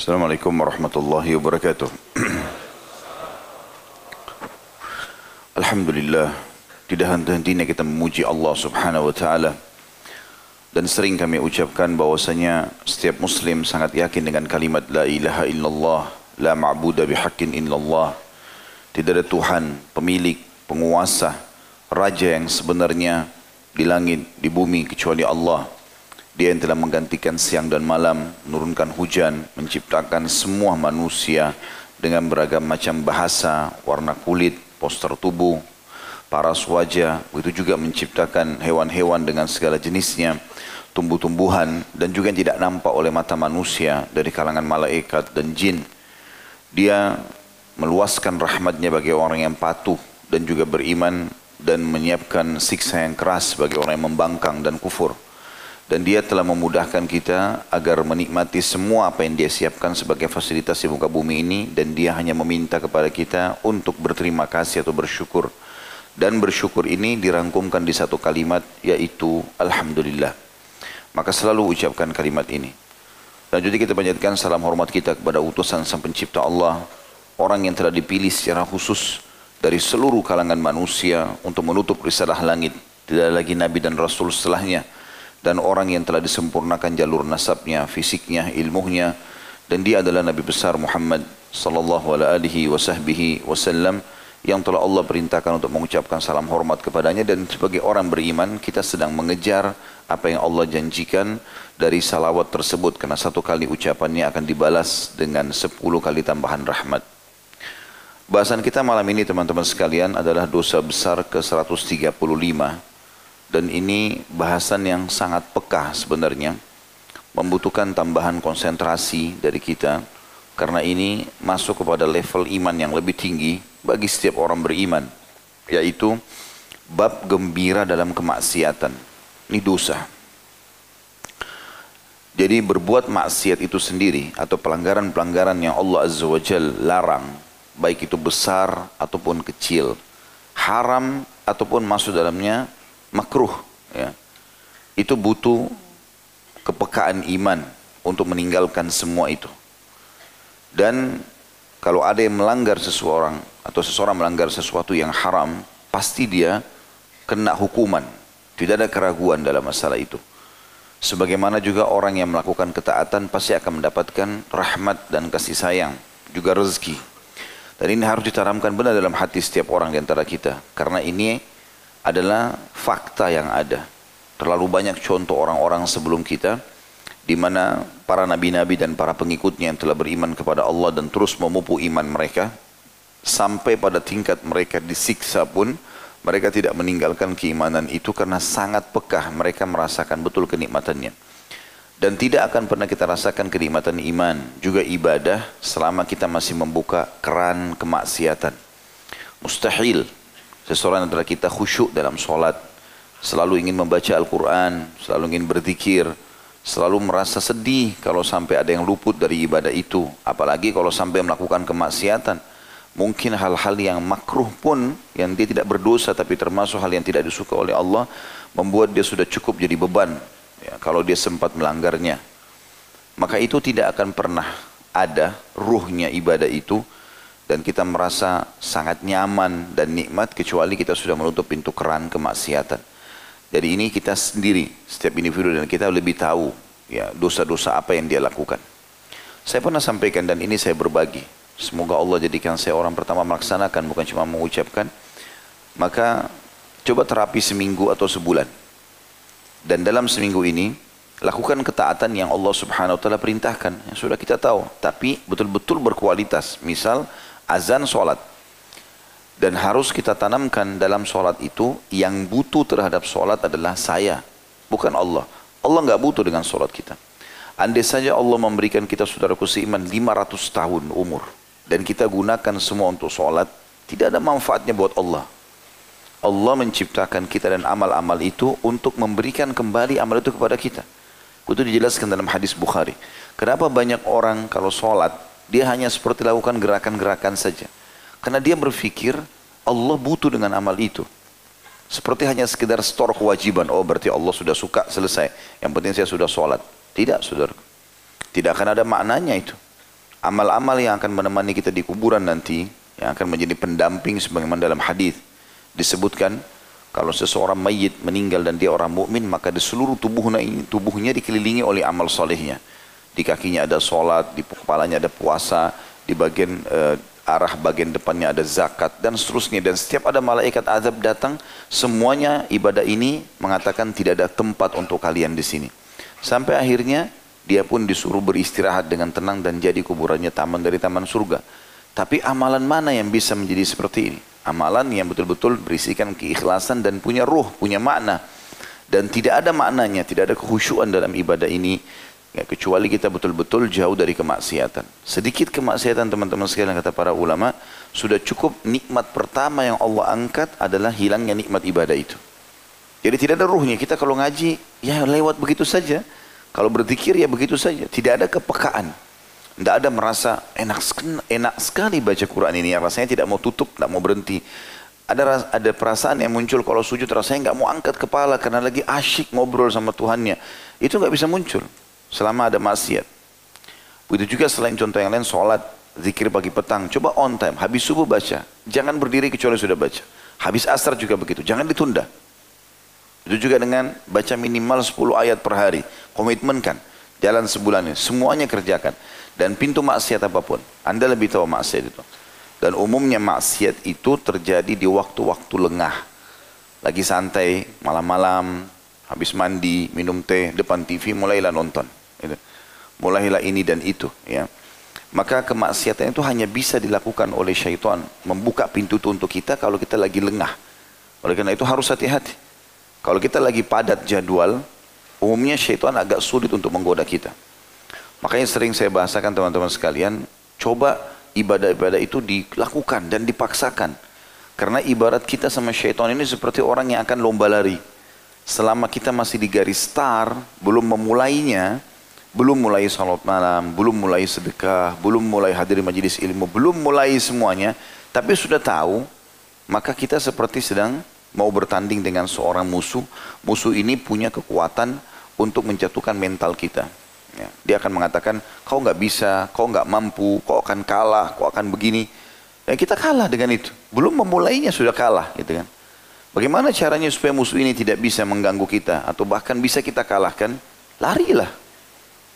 Assalamualaikum warahmatullahi wabarakatuh. Alhamdulillah, tidak henti-hentinya kita memuji Allah subhanahu wa ta'ala. Dan sering kami ucapkan bahwasanya setiap muslim sangat yakin dengan kalimat La ilaha illallah, La ma'buda bihaqqin illallah. Tidak ada Tuhan, pemilik, penguasa, raja yang sebenarnya di langit, di bumi kecuali Allah. Dia yang telah menggantikan siang dan malam, menurunkan hujan, menciptakan semua manusia dengan beragam macam bahasa, warna kulit, poster tubuh, paras wajah, begitu juga menciptakan hewan-hewan dengan segala jenisnya, tumbuh-tumbuhan dan juga yang tidak nampak oleh mata manusia dari kalangan malaikat dan jin. Dia meluaskan rahmatnya bagi orang yang patuh dan juga beriman dan menyiapkan siksa yang keras bagi orang yang membangkang dan kufur. Dan dia telah memudahkan kita agar menikmati semua apa yang dia siapkan sebagai fasilitas di muka bumi ini. Dan dia hanya meminta kepada kita untuk berterima kasih atau bersyukur. Dan bersyukur ini dirangkumkan di satu kalimat yaitu Alhamdulillah. Maka selalu ucapkan kalimat ini. Dan juga kita panjatkan salam hormat kita kepada utusan sang pencipta Allah. Orang yang telah dipilih secara khusus dari seluruh kalangan manusia untuk menutup risalah langit. Tidak lagi Nabi dan Rasul setelahnya dan orang yang telah disempurnakan jalur nasabnya, fisiknya, ilmunya. Dan dia adalah Nabi besar Muhammad sallallahu alaihi wasallam yang telah Allah perintahkan untuk mengucapkan salam hormat kepadanya. Dan sebagai orang beriman kita sedang mengejar apa yang Allah janjikan dari salawat tersebut. Karena satu kali ucapannya akan dibalas dengan sepuluh kali tambahan rahmat. Bahasan kita malam ini teman-teman sekalian adalah dosa besar ke-135 dan ini bahasan yang sangat peka sebenarnya. Membutuhkan tambahan konsentrasi dari kita. Karena ini masuk kepada level iman yang lebih tinggi bagi setiap orang beriman. Yaitu bab gembira dalam kemaksiatan. Ini dosa. Jadi berbuat maksiat itu sendiri atau pelanggaran-pelanggaran yang Allah Azza wa Jal larang baik itu besar ataupun kecil haram ataupun masuk dalamnya makruh ya. Itu butuh kepekaan iman untuk meninggalkan semua itu. Dan kalau ada yang melanggar seseorang atau seseorang melanggar sesuatu yang haram pasti dia kena hukuman. Tidak ada keraguan dalam masalah itu. Sebagaimana juga orang yang melakukan ketaatan pasti akan mendapatkan rahmat dan kasih sayang juga rezeki. Dan ini harus ditanamkan benar dalam hati setiap orang di antara kita. Karena ini adalah fakta yang ada. Terlalu banyak contoh orang-orang sebelum kita di mana para nabi-nabi dan para pengikutnya yang telah beriman kepada Allah dan terus memupuk iman mereka sampai pada tingkat mereka disiksa pun mereka tidak meninggalkan keimanan itu karena sangat pekah mereka merasakan betul kenikmatannya. Dan tidak akan pernah kita rasakan kenikmatan iman, juga ibadah selama kita masih membuka keran kemaksiatan. Mustahil Seseorang antara kita khusyuk dalam sholat, selalu ingin membaca Al-Quran, selalu ingin berzikir, selalu merasa sedih kalau sampai ada yang luput dari ibadah itu. Apalagi kalau sampai melakukan kemaksiatan. Mungkin hal-hal yang makruh pun yang dia tidak berdosa tapi termasuk hal yang tidak disuka oleh Allah membuat dia sudah cukup jadi beban ya, kalau dia sempat melanggarnya. Maka itu tidak akan pernah ada ruhnya ibadah itu dan kita merasa sangat nyaman dan nikmat kecuali kita sudah menutup pintu keran kemaksiatan. Jadi ini kita sendiri, setiap individu dan kita lebih tahu ya dosa-dosa apa yang dia lakukan. Saya pernah sampaikan dan ini saya berbagi. Semoga Allah jadikan saya orang pertama melaksanakan bukan cuma mengucapkan. Maka coba terapi seminggu atau sebulan. Dan dalam seminggu ini lakukan ketaatan yang Allah Subhanahu wa taala perintahkan yang sudah kita tahu tapi betul-betul berkualitas. Misal azan sholat. Dan harus kita tanamkan dalam sholat itu yang butuh terhadap sholat adalah saya, bukan Allah. Allah nggak butuh dengan sholat kita. Andai saja Allah memberikan kita saudaraku seiman 500 tahun umur dan kita gunakan semua untuk sholat, tidak ada manfaatnya buat Allah. Allah menciptakan kita dan amal-amal itu untuk memberikan kembali amal itu kepada kita. Itu dijelaskan dalam hadis Bukhari. Kenapa banyak orang kalau sholat dia hanya seperti lakukan gerakan-gerakan saja. Karena dia berpikir Allah butuh dengan amal itu. Seperti hanya sekedar store kewajiban. Oh berarti Allah sudah suka selesai. Yang penting saya sudah sholat. Tidak saudara. Tidak akan ada maknanya itu. Amal-amal yang akan menemani kita di kuburan nanti, yang akan menjadi pendamping sebagaimana dalam hadis disebutkan kalau seseorang mayit meninggal dan dia orang mukmin maka di seluruh tubuhnya tubuhnya dikelilingi oleh amal solehnya. Di kakinya ada solat, di kepalanya ada puasa, di bagian uh, arah bagian depannya ada zakat dan seterusnya. Dan setiap ada malaikat azab datang semuanya ibadah ini mengatakan tidak ada tempat untuk kalian di sini. Sampai akhirnya dia pun disuruh beristirahat dengan tenang dan jadi kuburannya taman dari taman surga. Tapi amalan mana yang bisa menjadi seperti ini? Amalan yang betul-betul berisikan keikhlasan dan punya ruh punya makna. Dan tidak ada maknanya tidak ada kehusuan dalam ibadah ini Ya, kecuali kita betul-betul jauh dari kemaksiatan. Sedikit kemaksiatan teman-teman sekalian kata para ulama, sudah cukup nikmat pertama yang Allah angkat adalah hilangnya nikmat ibadah itu. Jadi tidak ada ruhnya. Kita kalau ngaji, ya lewat begitu saja. Kalau berzikir ya begitu saja. Tidak ada kepekaan. Tidak ada merasa enak, enak sekali baca Quran ini. Ya, rasanya tidak mau tutup, tidak mau berhenti. Ada ada perasaan yang muncul kalau sujud rasanya nggak mau angkat kepala karena lagi asyik ngobrol sama Tuhannya. Itu nggak bisa muncul selama ada maksiat. Begitu juga selain contoh yang lain, sholat, zikir pagi petang. Coba on time, habis subuh baca. Jangan berdiri kecuali sudah baca. Habis asar juga begitu, jangan ditunda. Itu juga dengan baca minimal 10 ayat per hari. Komitmen kan, jalan sebulan ini. Semuanya kerjakan. Dan pintu maksiat apa pun. Anda lebih tahu maksiat itu. Dan umumnya maksiat itu terjadi di waktu-waktu lengah. Lagi santai, malam-malam, habis mandi, minum teh, depan TV, mulailah nonton. Mulailah ini dan itu. Ya. Maka kemaksiatan itu hanya bisa dilakukan oleh syaitan. Membuka pintu itu untuk kita kalau kita lagi lengah. Oleh karena itu harus hati-hati. Kalau kita lagi padat jadwal, umumnya syaitan agak sulit untuk menggoda kita. Makanya sering saya bahasakan teman-teman sekalian, coba ibadah-ibadah itu dilakukan dan dipaksakan. Karena ibarat kita sama syaitan ini seperti orang yang akan lomba lari. Selama kita masih di garis start, belum memulainya, belum mulai salat malam, belum mulai sedekah, belum mulai hadir majelis ilmu, belum mulai semuanya, tapi sudah tahu, maka kita seperti sedang mau bertanding dengan seorang musuh. Musuh ini punya kekuatan untuk menjatuhkan mental kita. Ya, dia akan mengatakan, kau nggak bisa, kau nggak mampu, kau akan kalah, kau akan begini. Ya kita kalah dengan itu. Belum memulainya sudah kalah, gitu kan. Bagaimana caranya supaya musuh ini tidak bisa mengganggu kita atau bahkan bisa kita kalahkan? Larilah.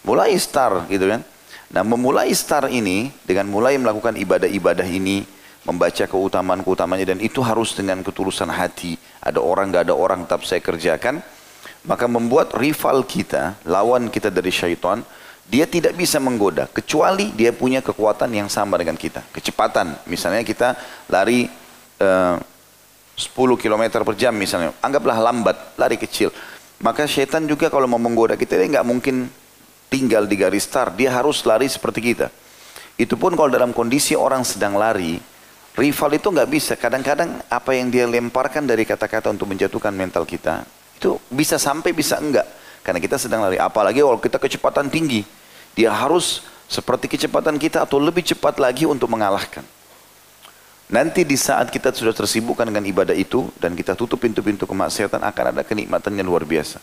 Mulai start gitu kan. Nah memulai start ini dengan mulai melakukan ibadah-ibadah ini, membaca keutamaan-keutamanya dan itu harus dengan ketulusan hati. Ada orang gak ada orang tetap saya kerjakan. Maka membuat rival kita, lawan kita dari syaitan, dia tidak bisa menggoda kecuali dia punya kekuatan yang sama dengan kita. Kecepatan, misalnya kita lari uh, 10 km per jam misalnya, anggaplah lambat, lari kecil. Maka syaitan juga kalau mau menggoda kita dia nggak mungkin tinggal di garis start, dia harus lari seperti kita. Itu pun kalau dalam kondisi orang sedang lari, rival itu nggak bisa. Kadang-kadang apa yang dia lemparkan dari kata-kata untuk menjatuhkan mental kita, itu bisa sampai bisa enggak. Karena kita sedang lari. Apalagi kalau kita kecepatan tinggi, dia harus seperti kecepatan kita atau lebih cepat lagi untuk mengalahkan. Nanti di saat kita sudah tersibukkan dengan ibadah itu dan kita tutup pintu-pintu kemaksiatan akan ada kenikmatannya luar biasa.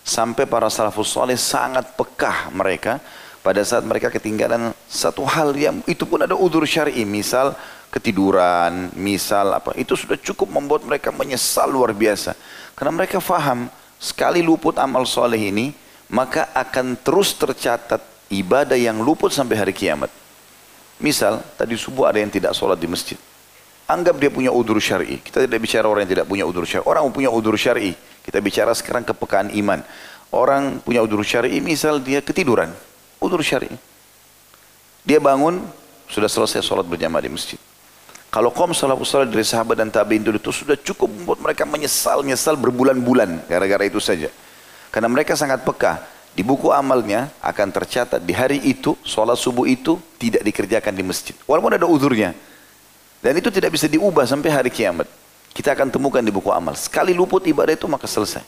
Sampai para salafus soleh sangat pekah mereka. Pada saat mereka ketinggalan satu hal yang itu pun ada udur syar'i. Misal ketiduran misal apa. Itu sudah cukup membuat mereka menyesal luar biasa. Karena mereka faham sekali luput amal soleh ini maka akan terus tercatat ibadah yang luput sampai hari kiamat. Misal tadi subuh ada yang tidak sholat di masjid. Anggap dia punya udur syar'i. Kita tidak bicara orang yang tidak punya udur syar'i. Orang punya udur syar'i kita bicara sekarang kepekaan iman. Orang punya udur syari, misal dia ketiduran. Udur syari. Dia bangun, sudah selesai sholat berjamaah di masjid. Kalau kaum salafus salih dari sahabat dan tabi'in itu sudah cukup membuat mereka menyesal-nyesal berbulan-bulan gara-gara itu saja. Karena mereka sangat peka. Di buku amalnya akan tercatat di hari itu, sholat subuh itu tidak dikerjakan di masjid. Walaupun ada udurnya. Dan itu tidak bisa diubah sampai hari kiamat. Kita akan temukan di buku amal. Sekali luput ibadah itu maka selesai.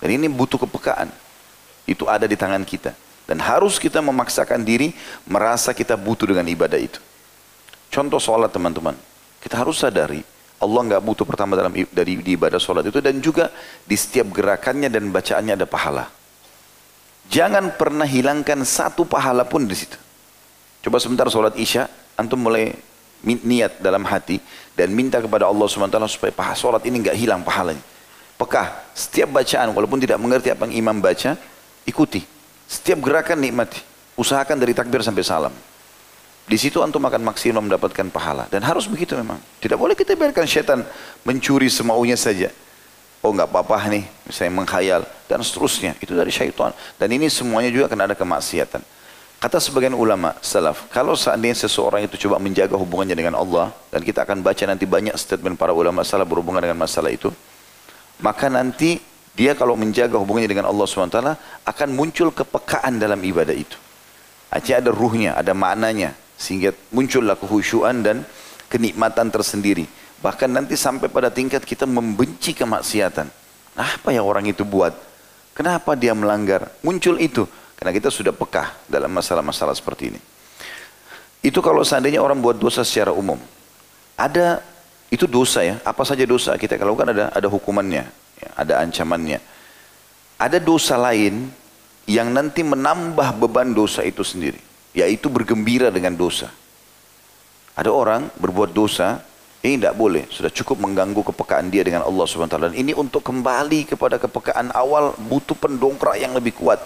Dan ini butuh kepekaan. Itu ada di tangan kita. Dan harus kita memaksakan diri merasa kita butuh dengan ibadah itu. Contoh sholat teman-teman. Kita harus sadari Allah nggak butuh pertama dalam dari di ibadah sholat itu dan juga di setiap gerakannya dan bacaannya ada pahala. Jangan pernah hilangkan satu pahala pun di situ. Coba sebentar sholat isya, antum mulai niat dalam hati dan minta kepada Allah SWT supaya pahala sholat ini nggak hilang pahalanya. Pekah, setiap bacaan walaupun tidak mengerti apa yang imam baca, ikuti. Setiap gerakan nikmati. Usahakan dari takbir sampai salam. Di situ antum akan maksimal mendapatkan pahala. Dan harus begitu memang. Tidak boleh kita biarkan setan mencuri semaunya saja. Oh nggak apa-apa nih, misalnya menghayal dan seterusnya. Itu dari syaitan. Dan ini semuanya juga akan ada kemaksiatan. Kata sebagian ulama salaf, kalau seandainya seseorang itu coba menjaga hubungannya dengan Allah, dan kita akan baca nanti banyak statement para ulama salaf berhubungan dengan masalah itu, maka nanti dia kalau menjaga hubungannya dengan Allah SWT akan muncul kepekaan dalam ibadah itu. Artinya ada ruhnya, ada maknanya. Sehingga muncullah kehusyuan dan kenikmatan tersendiri. Bahkan nanti sampai pada tingkat kita membenci kemaksiatan. Apa yang orang itu buat? Kenapa dia melanggar? Muncul itu. Karena kita sudah pekah dalam masalah-masalah seperti ini. Itu kalau seandainya orang buat dosa secara umum. Ada, itu dosa ya. Apa saja dosa kita kalau kan ada ada hukumannya. Ya, ada ancamannya. Ada dosa lain yang nanti menambah beban dosa itu sendiri yaitu bergembira dengan dosa. Ada orang berbuat dosa, ini tidak boleh, sudah cukup mengganggu kepekaan dia dengan Allah SWT. Dan ini untuk kembali kepada kepekaan awal butuh pendongkrak yang lebih kuat.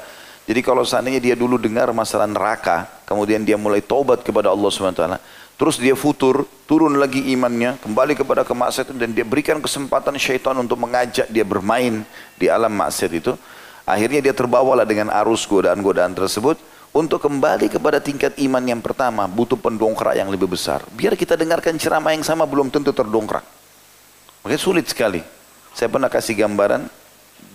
Jadi kalau seandainya dia dulu dengar masalah neraka, kemudian dia mulai taubat kepada Allah SWT, terus dia futur, turun lagi imannya, kembali kepada kemaksiatan dan dia berikan kesempatan syaitan untuk mengajak dia bermain di alam maksiat itu, akhirnya dia terbawalah dengan arus godaan-godaan tersebut, untuk kembali kepada tingkat iman yang pertama butuh pendongkrak yang lebih besar. Biar kita dengarkan ceramah yang sama belum tentu terdongkrak. Makanya sulit sekali. Saya pernah kasih gambaran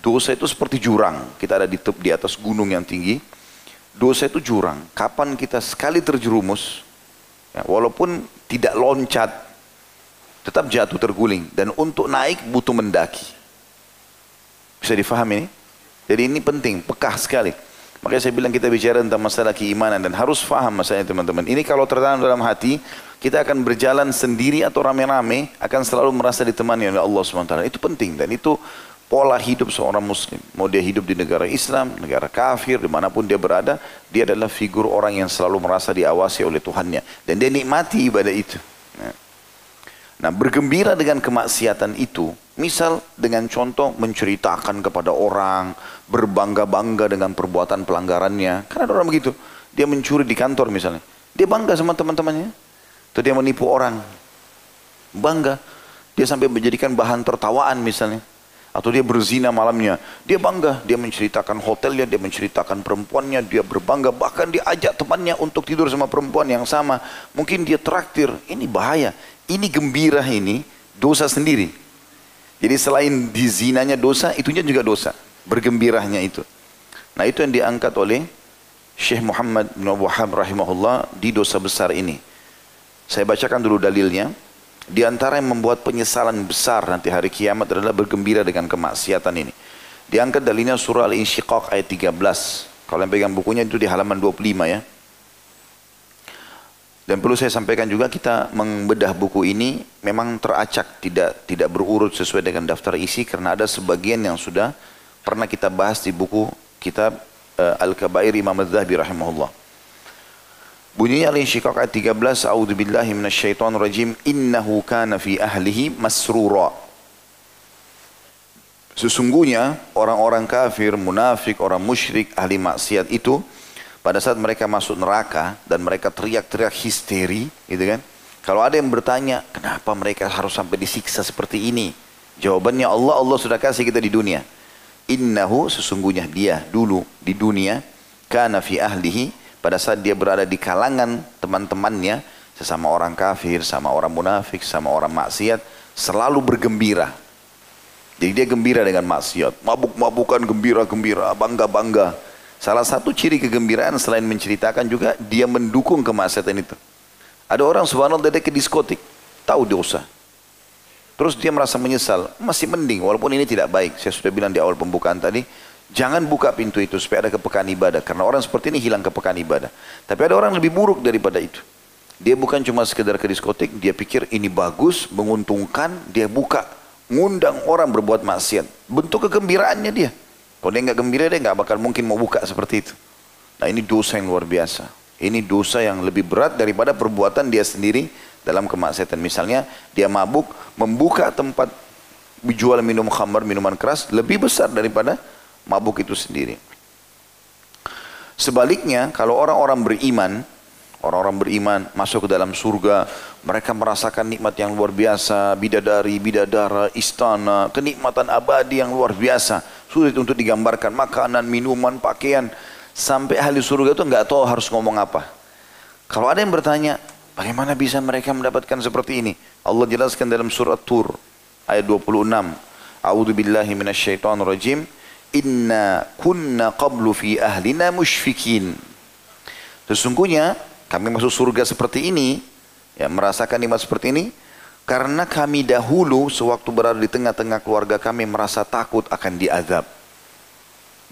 dosa itu seperti jurang. Kita ada di, di atas gunung yang tinggi. Dosa itu jurang. Kapan kita sekali terjerumus, ya, walaupun tidak loncat, tetap jatuh terguling. Dan untuk naik butuh mendaki. Bisa difahami ini? Jadi ini penting, pekah sekali. Makanya saya bilang kita bicara tentang masalah keimanan dan harus faham masalahnya teman-teman. Ini kalau tertanam dalam hati, kita akan berjalan sendiri atau rame-rame akan selalu merasa ditemani oleh Allah SWT. Itu penting dan itu pola hidup seorang muslim. Mau dia hidup di negara Islam, negara kafir, di mana pun dia berada, dia adalah figur orang yang selalu merasa diawasi oleh Tuhannya. Dan dia nikmati ibadah itu. Nah, nah bergembira dengan kemaksiatan itu, misal dengan contoh menceritakan kepada orang, berbangga-bangga dengan perbuatan pelanggarannya. Karena ada orang begitu. Dia mencuri di kantor misalnya. Dia bangga sama teman-temannya. Atau dia menipu orang. Bangga. Dia sampai menjadikan bahan tertawaan misalnya. Atau dia berzina malamnya. Dia bangga. Dia menceritakan hotelnya, dia menceritakan perempuannya, dia berbangga. Bahkan dia ajak temannya untuk tidur sama perempuan yang sama. Mungkin dia traktir. Ini bahaya. Ini gembira ini dosa sendiri. Jadi selain dizinanya dosa, itunya juga dosa bergembiranya itu. Nah itu yang diangkat oleh Syekh Muhammad bin Wahab rahimahullah di dosa besar ini. Saya bacakan dulu dalilnya. Di antara yang membuat penyesalan besar nanti hari kiamat adalah bergembira dengan kemaksiatan ini. Diangkat dalilnya surah Al-Insyiqaq ayat 13. Kalau yang pegang bukunya itu di halaman 25 ya. Dan perlu saya sampaikan juga kita membedah buku ini memang teracak tidak tidak berurut sesuai dengan daftar isi karena ada sebagian yang sudah pernah kita bahas di buku kitab uh, Al-Kabair Imam Az-Zahabi rahimahullah. Bunyinya Al-Insyiqaq ayat 13, A'udzu billahi minasyaitonir rajim, innahu kana fi ahlihi masrura. Sesungguhnya orang-orang kafir, munafik, orang musyrik, ahli maksiat itu pada saat mereka masuk neraka dan mereka teriak-teriak histeri, gitu kan? Kalau ada yang bertanya, kenapa mereka harus sampai disiksa seperti ini? Jawabannya Allah, Allah sudah kasih kita di dunia. Innahu sesungguhnya dia dulu di dunia kana fi ahlihi pada saat dia berada di kalangan teman-temannya sesama orang kafir, sama orang munafik, sama orang maksiat selalu bergembira. Jadi dia gembira dengan maksiat, mabuk-mabukan gembira-gembira, bangga-bangga. Salah satu ciri kegembiraan selain menceritakan juga dia mendukung kemaksiatan itu. Ada orang subhanallah dia ke diskotik, tahu dosa, Terus dia merasa menyesal, masih mending walaupun ini tidak baik. Saya sudah bilang di awal pembukaan tadi, jangan buka pintu itu supaya ada kepekaan ibadah. Karena orang seperti ini hilang kepekaan ibadah. Tapi ada orang lebih buruk daripada itu. Dia bukan cuma sekedar ke diskotik, dia pikir ini bagus, menguntungkan, dia buka, ngundang orang berbuat maksiat. Bentuk kegembiraannya dia. Kalau dia nggak gembira, dia nggak bakal mungkin mau buka seperti itu. Nah ini dosa yang luar biasa. Ini dosa yang lebih berat daripada perbuatan dia sendiri dalam kemaksiatan. Misalnya dia mabuk, membuka tempat jual minum khamar, minuman keras lebih besar daripada mabuk itu sendiri. Sebaliknya kalau orang-orang beriman, orang-orang beriman masuk ke dalam surga, mereka merasakan nikmat yang luar biasa, bidadari, bidadara, istana, kenikmatan abadi yang luar biasa. Sulit untuk digambarkan, makanan, minuman, pakaian. Sampai ahli surga itu nggak tahu harus ngomong apa. Kalau ada yang bertanya, bagaimana bisa mereka mendapatkan seperti ini? Allah jelaskan dalam surat Tur ayat 26. A'udzu rajim. Inna kunna qablu fi ahlina musyfikin. Sesungguhnya kami masuk surga seperti ini, ya merasakan nikmat seperti ini karena kami dahulu sewaktu berada di tengah-tengah keluarga kami merasa takut akan diazab.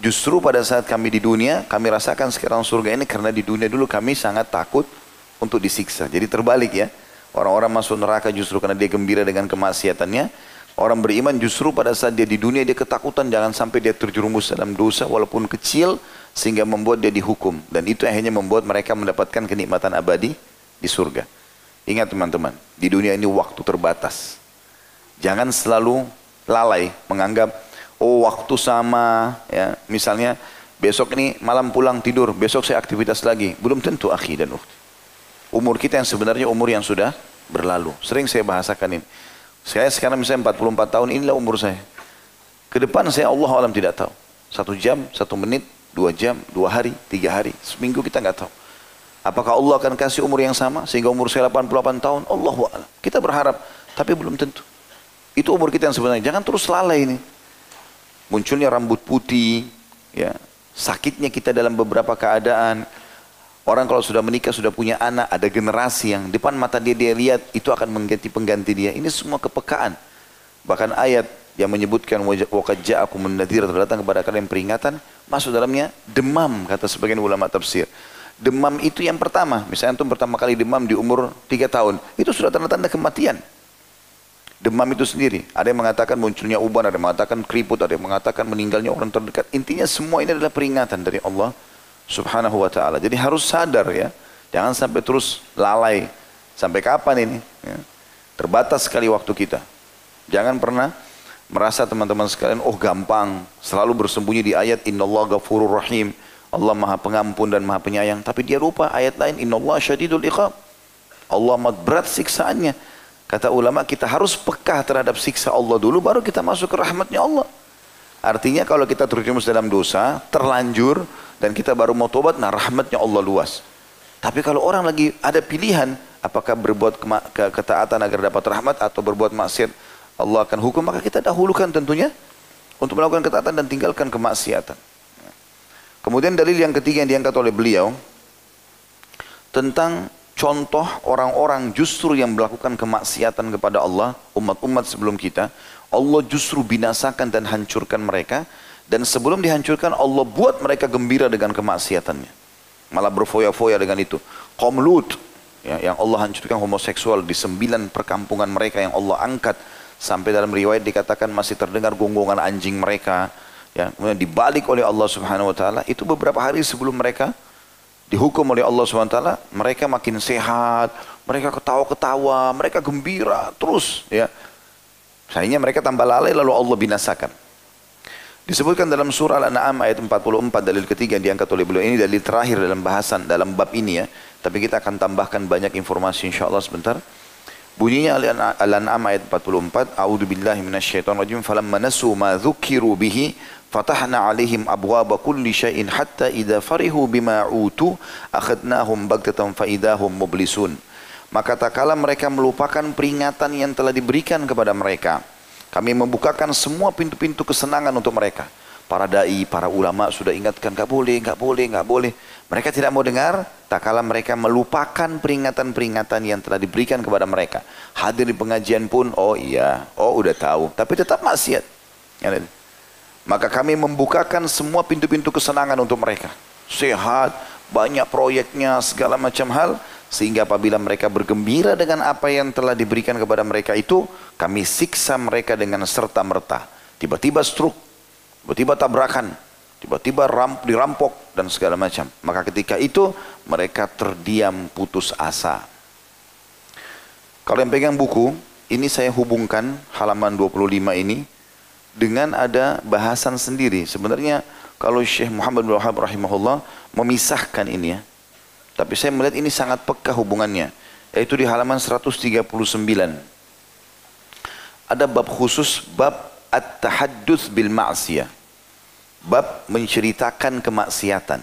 Justru pada saat kami di dunia, kami rasakan sekarang surga ini karena di dunia dulu kami sangat takut untuk disiksa. Jadi terbalik ya. Orang-orang masuk neraka justru karena dia gembira dengan kemaksiatannya. Orang beriman justru pada saat dia di dunia dia ketakutan jangan sampai dia terjerumus dalam dosa walaupun kecil sehingga membuat dia dihukum. Dan itu akhirnya membuat mereka mendapatkan kenikmatan abadi di surga. Ingat teman-teman, di dunia ini waktu terbatas. Jangan selalu lalai menganggap oh waktu sama ya misalnya besok ini malam pulang tidur besok saya aktivitas lagi belum tentu akhi dan ukhti umur kita yang sebenarnya umur yang sudah berlalu sering saya bahasakan ini saya sekarang misalnya 44 tahun inilah umur saya. Ke depan saya Allah alam tidak tahu. Satu jam satu menit dua jam dua hari tiga hari. Seminggu kita nggak tahu. Apakah Allah akan kasih umur yang sama sehingga umur saya 88 tahun? Allah alam. Kita berharap tapi belum tentu. Itu umur kita yang sebenarnya. Jangan terus lalai ini. Munculnya rambut putih, ya, sakitnya kita dalam beberapa keadaan. Orang kalau sudah menikah, sudah punya anak, ada generasi yang depan mata dia dia lihat, itu akan mengganti pengganti dia. Ini semua kepekaan. Bahkan ayat yang menyebutkan waqad ja'akum an-nadhir datang kepada kalian peringatan, masuk dalamnya demam kata sebagian ulama tafsir. Demam itu yang pertama, misalnya antum pertama kali demam di umur tiga tahun, itu sudah tanda-tanda kematian. Demam itu sendiri. Ada yang mengatakan munculnya uban, ada yang mengatakan keriput, ada yang mengatakan meninggalnya orang terdekat. Intinya semua ini adalah peringatan dari Allah subhanahu wa ta'ala. Jadi harus sadar ya. Jangan sampai terus lalai. Sampai kapan ini? Ya. Terbatas sekali waktu kita. Jangan pernah merasa teman-teman sekalian, oh gampang. Selalu bersembunyi di ayat Inna Allah gafurur rahim. Allah maha pengampun dan maha penyayang. Tapi dia lupa ayat lain Inna Allah syadidul iqab. Allah amat berat siksaannya. Kata ulama kita harus peka terhadap siksa Allah dulu baru kita masuk ke rahmatnya Allah. Artinya kalau kita terjerumus dalam dosa, terlanjur dan kita baru mau tobat, nah rahmatnya Allah luas. Tapi kalau orang lagi ada pilihan, apakah berbuat ke ketaatan agar dapat rahmat atau berbuat maksiat, Allah akan hukum, maka kita dahulukan tentunya untuk melakukan ketaatan dan tinggalkan kemaksiatan. Kemudian dalil yang ketiga yang diangkat oleh beliau tentang contoh orang-orang justru yang melakukan kemaksiatan kepada Allah, umat-umat sebelum kita, Allah justru binasakan dan hancurkan mereka. Dan sebelum dihancurkan, Allah buat mereka gembira dengan kemaksiatannya. Malah berfoya-foya dengan itu. Qom Lut, ya, yang Allah hancurkan homoseksual di sembilan perkampungan mereka yang Allah angkat. Sampai dalam riwayat dikatakan masih terdengar gonggongan anjing mereka. Ya, kemudian dibalik oleh Allah subhanahu wa ta'ala. Itu beberapa hari sebelum mereka dihukum oleh Allah SWT, mereka makin sehat, mereka ketawa-ketawa, mereka gembira terus ya. Sayangnya mereka tambah lalai lalu Allah binasakan. Disebutkan dalam surah Al-An'am ayat 44 dalil ketiga yang diangkat oleh beliau ini dalil terakhir dalam bahasan dalam bab ini ya. Tapi kita akan tambahkan banyak informasi insya Allah sebentar. Bunyinya Al-An'am ayat 44, A'udzu billahi minasyaitonir rajim, falamma nasu ma dzukiru bihi Fatahna alaihim abwaba kulli syai'in hatta idza farihu bima utu akhadnahum baghtatan fa idahum mublisun. Maka tak kala mereka melupakan peringatan yang telah diberikan kepada mereka. Kami membukakan semua pintu-pintu kesenangan untuk mereka. Para dai, para ulama sudah ingatkan, enggak boleh, enggak boleh, enggak boleh. Mereka tidak mau dengar, tak kala mereka melupakan peringatan-peringatan yang telah diberikan kepada mereka. Hadir di pengajian pun, oh iya, oh udah tahu. Tapi tetap maksiat. Ya, maka kami membukakan semua pintu-pintu kesenangan untuk mereka. Sehat, banyak proyeknya, segala macam hal. Sehingga apabila mereka bergembira dengan apa yang telah diberikan kepada mereka itu, kami siksa mereka dengan serta-merta. Tiba-tiba stroke, tiba-tiba tabrakan, tiba-tiba dirampok dan segala macam. Maka ketika itu mereka terdiam putus asa. Kalau yang pegang buku, ini saya hubungkan halaman 25 ini dengan ada bahasan sendiri. Sebenarnya kalau Syekh Muhammad bin Wahab rahimahullah memisahkan ini ya. Tapi saya melihat ini sangat peka hubungannya. Yaitu di halaman 139. Ada bab khusus bab at-tahadduts bil ma'siyah. Bab menceritakan kemaksiatan.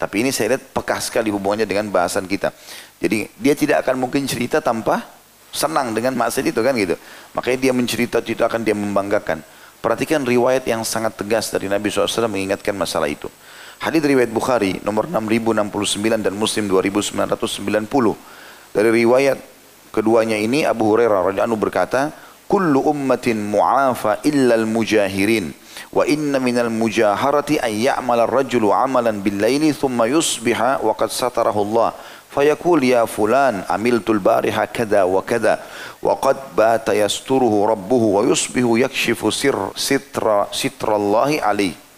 Tapi ini saya lihat peka sekali hubungannya dengan bahasan kita. Jadi dia tidak akan mungkin cerita tanpa senang dengan maksiat itu kan gitu. Makanya dia mencerita akan dia membanggakan. Perhatikan riwayat yang sangat tegas dari Nabi SAW mengingatkan masalah itu. Hadis riwayat Bukhari nomor 6069 dan Muslim 2990. Dari riwayat keduanya ini Abu Hurairah radhiyallahu berkata, "Kullu ummatin mu'afa illa al-mujahirin." wa inna minal mujaharati an ya'mala ar-rajulu 'amalan bil-laili thumma yusbiha wa qad satarahu Allah fayaqul ya fulan amiltul bariha kada wa kada wa qad bata yasturuhu rabbuhu wa yusbihu yakshifu sir sitra sitra Allah alayhi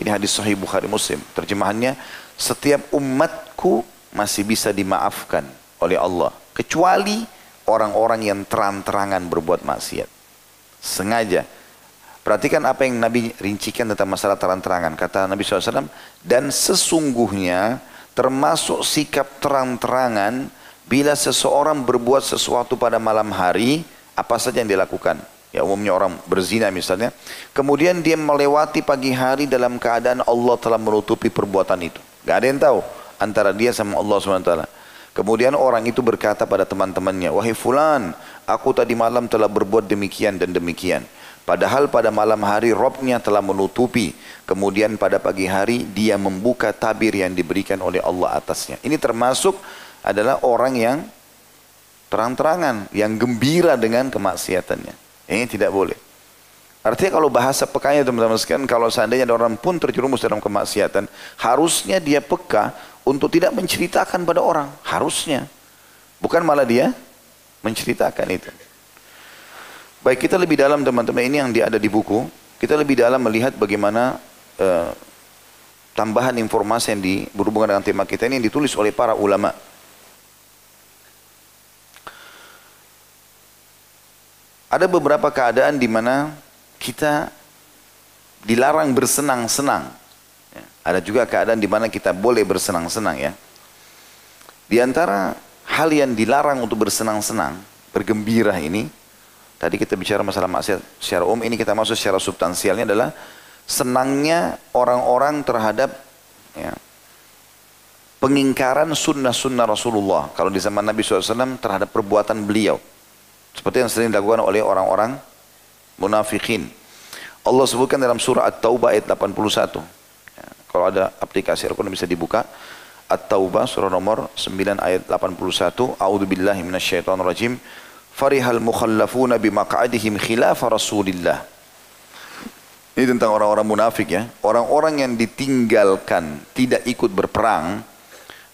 ini hadis sahih Bukhari Muslim. Terjemahannya setiap umatku masih bisa dimaafkan oleh Allah kecuali orang-orang yang terang-terangan berbuat maksiat. Sengaja. Perhatikan apa yang Nabi rincikan tentang masalah terang-terangan. Kata Nabi SAW dan sesungguhnya termasuk sikap terang-terangan bila seseorang berbuat sesuatu pada malam hari apa saja yang dilakukan ya umumnya orang berzina misalnya kemudian dia melewati pagi hari dalam keadaan Allah telah menutupi perbuatan itu gak ada yang tahu antara dia sama Allah SWT kemudian orang itu berkata pada teman-temannya wahai fulan aku tadi malam telah berbuat demikian dan demikian Padahal pada malam hari Robnya telah menutupi. Kemudian pada pagi hari dia membuka tabir yang diberikan oleh Allah atasnya. Ini termasuk adalah orang yang terang-terangan. Yang gembira dengan kemaksiatannya. Ini tidak boleh. Artinya kalau bahasa pekanya teman-teman sekalian. Kalau seandainya ada orang pun terjerumus dalam kemaksiatan. Harusnya dia peka untuk tidak menceritakan pada orang. Harusnya. Bukan malah dia menceritakan itu. Baik kita lebih dalam teman-teman ini yang ada di buku, kita lebih dalam melihat bagaimana uh, tambahan informasi yang di, berhubungan dengan tema kita ini yang ditulis oleh para ulama. Ada beberapa keadaan di mana kita dilarang bersenang-senang. Ya, ada juga keadaan di mana kita boleh bersenang-senang ya. Di antara hal yang dilarang untuk bersenang-senang, bergembira ini, Tadi kita bicara masalah maksiat secara umum, ini kita masuk secara substansialnya adalah senangnya orang-orang terhadap ya, pengingkaran sunnah-sunnah Rasulullah. Kalau di zaman Nabi SAW terhadap perbuatan beliau. Seperti yang sering dilakukan oleh orang-orang munafikin. Allah sebutkan dalam surah At-Taubah ayat 81. Ya, kalau ada aplikasi al bisa dibuka. At-Taubah surah nomor 9 ayat 81. A'udzu billahi minasyaitonir rajim farihal mukhallafuna bimaq'adihim khilafa Rasulillah. Ini tentang orang-orang munafik ya. Orang-orang yang ditinggalkan tidak ikut berperang,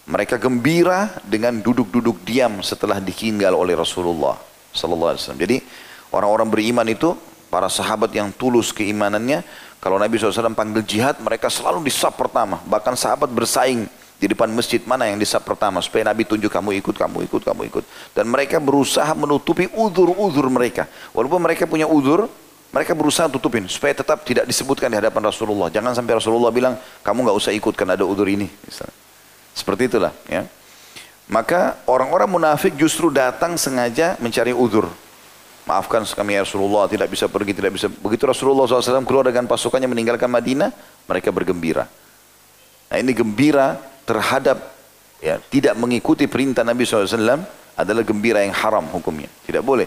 mereka gembira dengan duduk-duduk diam setelah ditinggal oleh Rasulullah sallallahu alaihi wasallam. Jadi orang-orang beriman itu para sahabat yang tulus keimanannya, kalau Nabi SAW panggil jihad, mereka selalu di sub pertama. Bahkan sahabat bersaing di depan masjid mana yang disap pertama supaya Nabi tunjuk kamu ikut, kamu ikut, kamu ikut. Dan mereka berusaha menutupi uzur-uzur mereka. Walaupun mereka punya uzur, mereka berusaha tutupin supaya tetap tidak disebutkan di hadapan Rasulullah. Jangan sampai Rasulullah bilang kamu nggak usah ikut karena ada uzur ini. Misalnya. Seperti itulah. Ya. Maka orang-orang munafik justru datang sengaja mencari uzur. Maafkan kami ya Rasulullah, tidak bisa pergi, tidak bisa. Begitu Rasulullah SAW keluar dengan pasukannya meninggalkan Madinah, mereka bergembira. Nah ini gembira terhadap ya, tidak mengikuti perintah Nabi SAW adalah gembira yang haram hukumnya. Tidak boleh.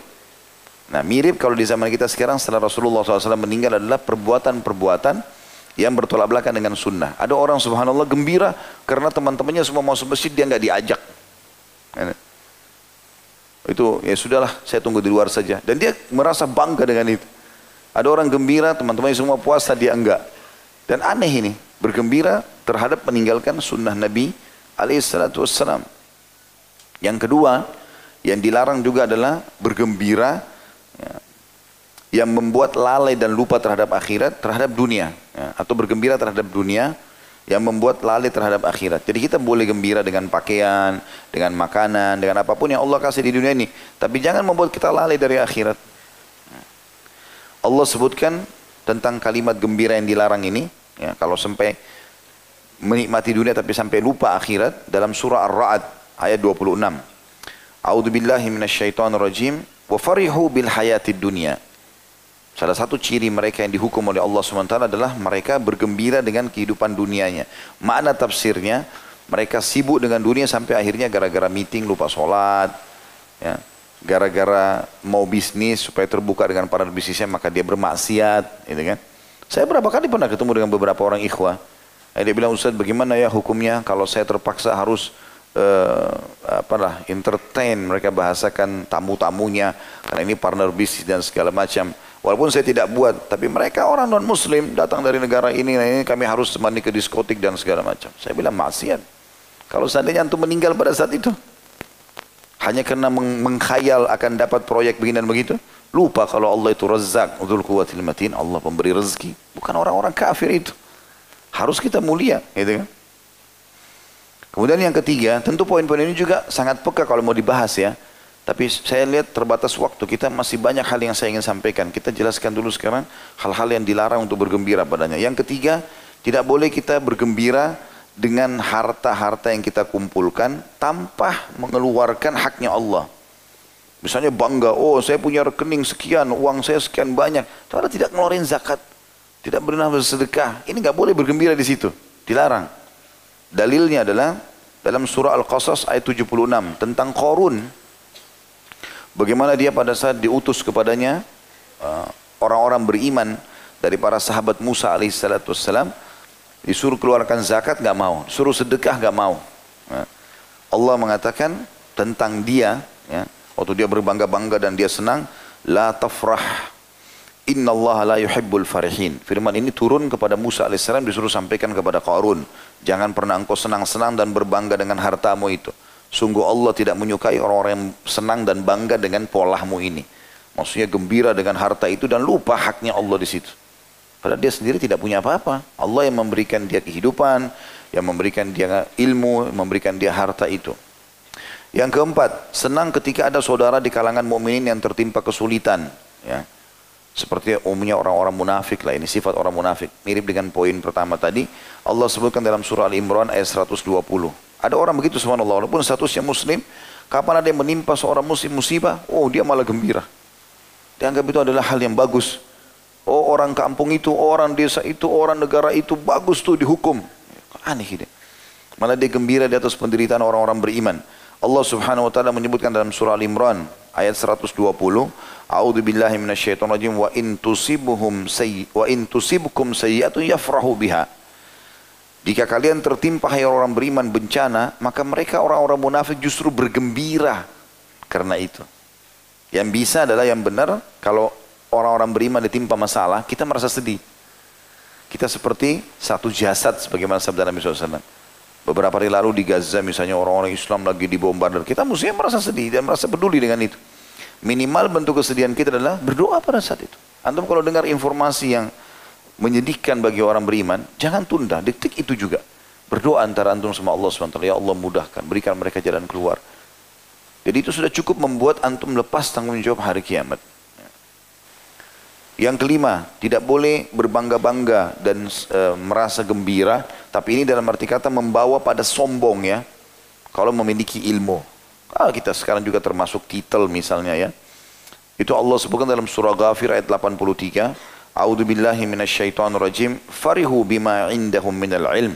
Nah mirip kalau di zaman kita sekarang setelah Rasulullah SAW meninggal adalah perbuatan-perbuatan yang bertolak belakang dengan sunnah. Ada orang subhanallah gembira karena teman-temannya semua masuk masjid dia nggak diajak. Itu ya sudahlah saya tunggu di luar saja. Dan dia merasa bangga dengan itu. Ada orang gembira teman-temannya semua puasa dia enggak. Dan aneh ini bergembira terhadap meninggalkan sunnah Nabi alaihissalatu wassalam. Yang kedua, yang dilarang juga adalah bergembira ya, yang membuat lalai dan lupa terhadap akhirat, terhadap dunia. Ya, atau bergembira terhadap dunia yang membuat lalai terhadap akhirat. Jadi kita boleh gembira dengan pakaian, dengan makanan, dengan apa pun yang Allah kasih di dunia ini. Tapi jangan membuat kita lalai dari akhirat. Allah sebutkan tentang kalimat gembira yang dilarang ini. Ya, kalau sampai menikmati dunia tapi sampai lupa akhirat dalam surah Ar-Ra'd ayat 26. A'udzu billahi minasyaitonir rajim wa farihu bil hayatid dunya Salah satu ciri mereka yang dihukum oleh Allah SWT adalah mereka bergembira dengan kehidupan dunianya. Makna tafsirnya, mereka sibuk dengan dunia sampai akhirnya gara-gara meeting lupa sholat. Ya. Gara-gara mau bisnis supaya terbuka dengan para bisnisnya maka dia bermaksiat. Gitu kan. Saya berapa kali pernah ketemu dengan beberapa orang ikhwah. Eh, dia bilang, Ustaz bagaimana ya hukumnya kalau saya terpaksa harus uh, apalah entertain mereka bahasakan tamu-tamunya karena ini partner bisnis dan segala macam Walaupun saya tidak buat, tapi mereka orang non muslim datang dari negara ini, nah ini kami harus temani ke diskotik dan segala macam. Saya bilang maksiat. Kalau seandainya antum meninggal pada saat itu, hanya karena meng mengkhayal akan dapat proyek begini dan begitu, lupa kalau Allah itu rezak, udul kuwatil matin, Allah pemberi rezeki. Bukan orang-orang kafir itu. Harus kita mulia, gitu kan? Kemudian yang ketiga, tentu poin-poin ini juga sangat peka kalau mau dibahas ya. Tapi saya lihat terbatas waktu kita masih banyak hal yang saya ingin sampaikan. Kita jelaskan dulu sekarang hal-hal yang dilarang untuk bergembira padanya. Yang ketiga, tidak boleh kita bergembira dengan harta-harta yang kita kumpulkan tanpa mengeluarkan haknya Allah. Misalnya bangga, oh saya punya rekening sekian, uang saya sekian banyak. Tapi tidak ngeluarin zakat, tidak pernah bersedekah. Ini nggak boleh bergembira di situ, dilarang. Dalilnya adalah dalam surah Al-Qasas ayat 76 tentang Korun. Bagaimana dia pada saat diutus kepadanya uh, orang-orang beriman dari para sahabat Musa alaihissalam disuruh keluarkan zakat nggak mau, suruh sedekah nggak mau. Ya. Allah mengatakan tentang dia, ya, waktu dia berbangga-bangga dan dia senang, la tafrah Inna Allah la yuhibbul farihin. Firman ini turun kepada Musa alaihissalam disuruh sampaikan kepada Qarun. Jangan pernah engkau senang-senang dan berbangga dengan hartamu itu. Sungguh Allah tidak menyukai orang-orang yang senang dan bangga dengan polamu ini. Maksudnya gembira dengan harta itu dan lupa haknya Allah di situ. Padahal dia sendiri tidak punya apa-apa. Allah yang memberikan dia kehidupan, yang memberikan dia ilmu, memberikan dia harta itu. Yang keempat, senang ketika ada saudara di kalangan mukminin yang tertimpa kesulitan. Ya. Seperti umumnya orang-orang munafik lah, ini sifat orang munafik. Mirip dengan poin pertama tadi. Allah sebutkan dalam surah Al-Imran ayat 120. Ada orang begitu subhanallah, walaupun statusnya muslim, kapan ada yang menimpa seorang muslim musibah, oh dia malah gembira. Dianggap itu adalah hal yang bagus. Oh orang kampung itu, orang desa itu, orang negara itu bagus tuh dihukum. Aneh ini. Malah dia gembira di atas penderitaan orang-orang beriman. Allah Subhanahu wa taala menyebutkan dalam surah Al-Imran ayat 120, A'udzu billahi minasyaitonir rajim wa in sayyi wa sayyi'atun yafrahu biha. Jika kalian tertimpa hai orang beriman bencana, maka mereka orang-orang munafik justru bergembira karena itu. Yang bisa adalah yang benar kalau orang-orang beriman ditimpa masalah, kita merasa sedih. Kita seperti satu jasad sebagaimana sabda Nabi SAW. Beberapa hari lalu di Gaza misalnya orang-orang Islam lagi dibombardir. Kita mestinya merasa sedih dan merasa peduli dengan itu. Minimal bentuk kesedihan kita adalah berdoa pada saat itu. Antum kalau dengar informasi yang menyedihkan bagi orang beriman, jangan tunda, detik itu juga. Berdoa antara antum sama Allah SWT, ya Allah mudahkan, berikan mereka jalan keluar. Jadi itu sudah cukup membuat antum lepas tanggung jawab hari kiamat. Yang kelima, tidak boleh berbangga-bangga dan e, merasa gembira, tapi ini dalam arti kata membawa pada sombong ya. Kalau memiliki ilmu. Ah, kita sekarang juga termasuk titel misalnya ya. Itu Allah sebutkan dalam surah Ghafir ayat 83. A'udzu billahi minasyaitonir rajim. Farihu bima indahum minal ilm.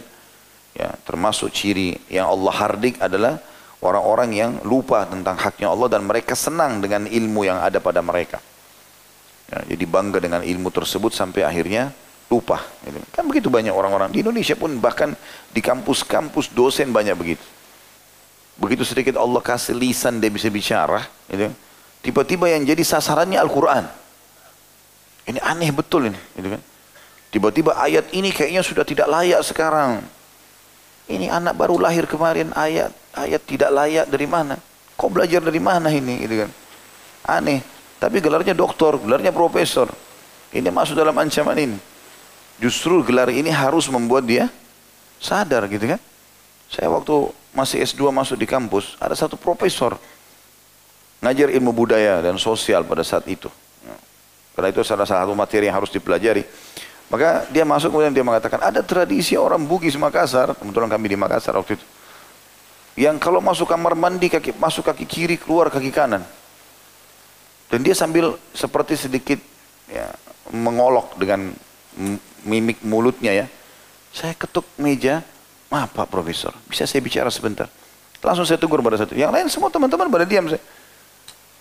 Ya, termasuk ciri yang Allah hardik adalah orang-orang yang lupa tentang haknya Allah dan mereka senang dengan ilmu yang ada pada mereka. Ya, jadi bangga dengan ilmu tersebut sampai akhirnya lupa. Gitu. Kan begitu banyak orang-orang di Indonesia pun bahkan di kampus-kampus dosen banyak begitu. Begitu sedikit Allah kasih lisan dia bisa bicara, gitu. tiba-tiba yang jadi sasarannya Al-Quran. Ini aneh betul ini, gitu kan? Tiba-tiba ayat ini kayaknya sudah tidak layak sekarang. Ini anak baru lahir kemarin ayat ayat tidak layak dari mana? Kau belajar dari mana ini, gitu kan? Aneh. Tapi gelarnya doktor, gelarnya profesor. Ini masuk dalam ancaman ini. Justru gelar ini harus membuat dia Sadar gitu kan. Saya waktu masih S2 masuk di kampus, ada satu profesor ngajar ilmu budaya dan sosial pada saat itu. Karena itu salah satu materi yang harus dipelajari. Maka dia masuk kemudian dia mengatakan ada tradisi orang Bugis Makassar, kebetulan kami di Makassar waktu itu. Yang kalau masuk kamar mandi kaki masuk kaki kiri keluar kaki kanan. Dan dia sambil seperti sedikit ya, mengolok dengan mimik mulutnya ya. Saya ketuk meja, maaf Pak Profesor, bisa saya bicara sebentar? Langsung saya tegur pada satu. Yang lain semua teman-teman pada diam saya.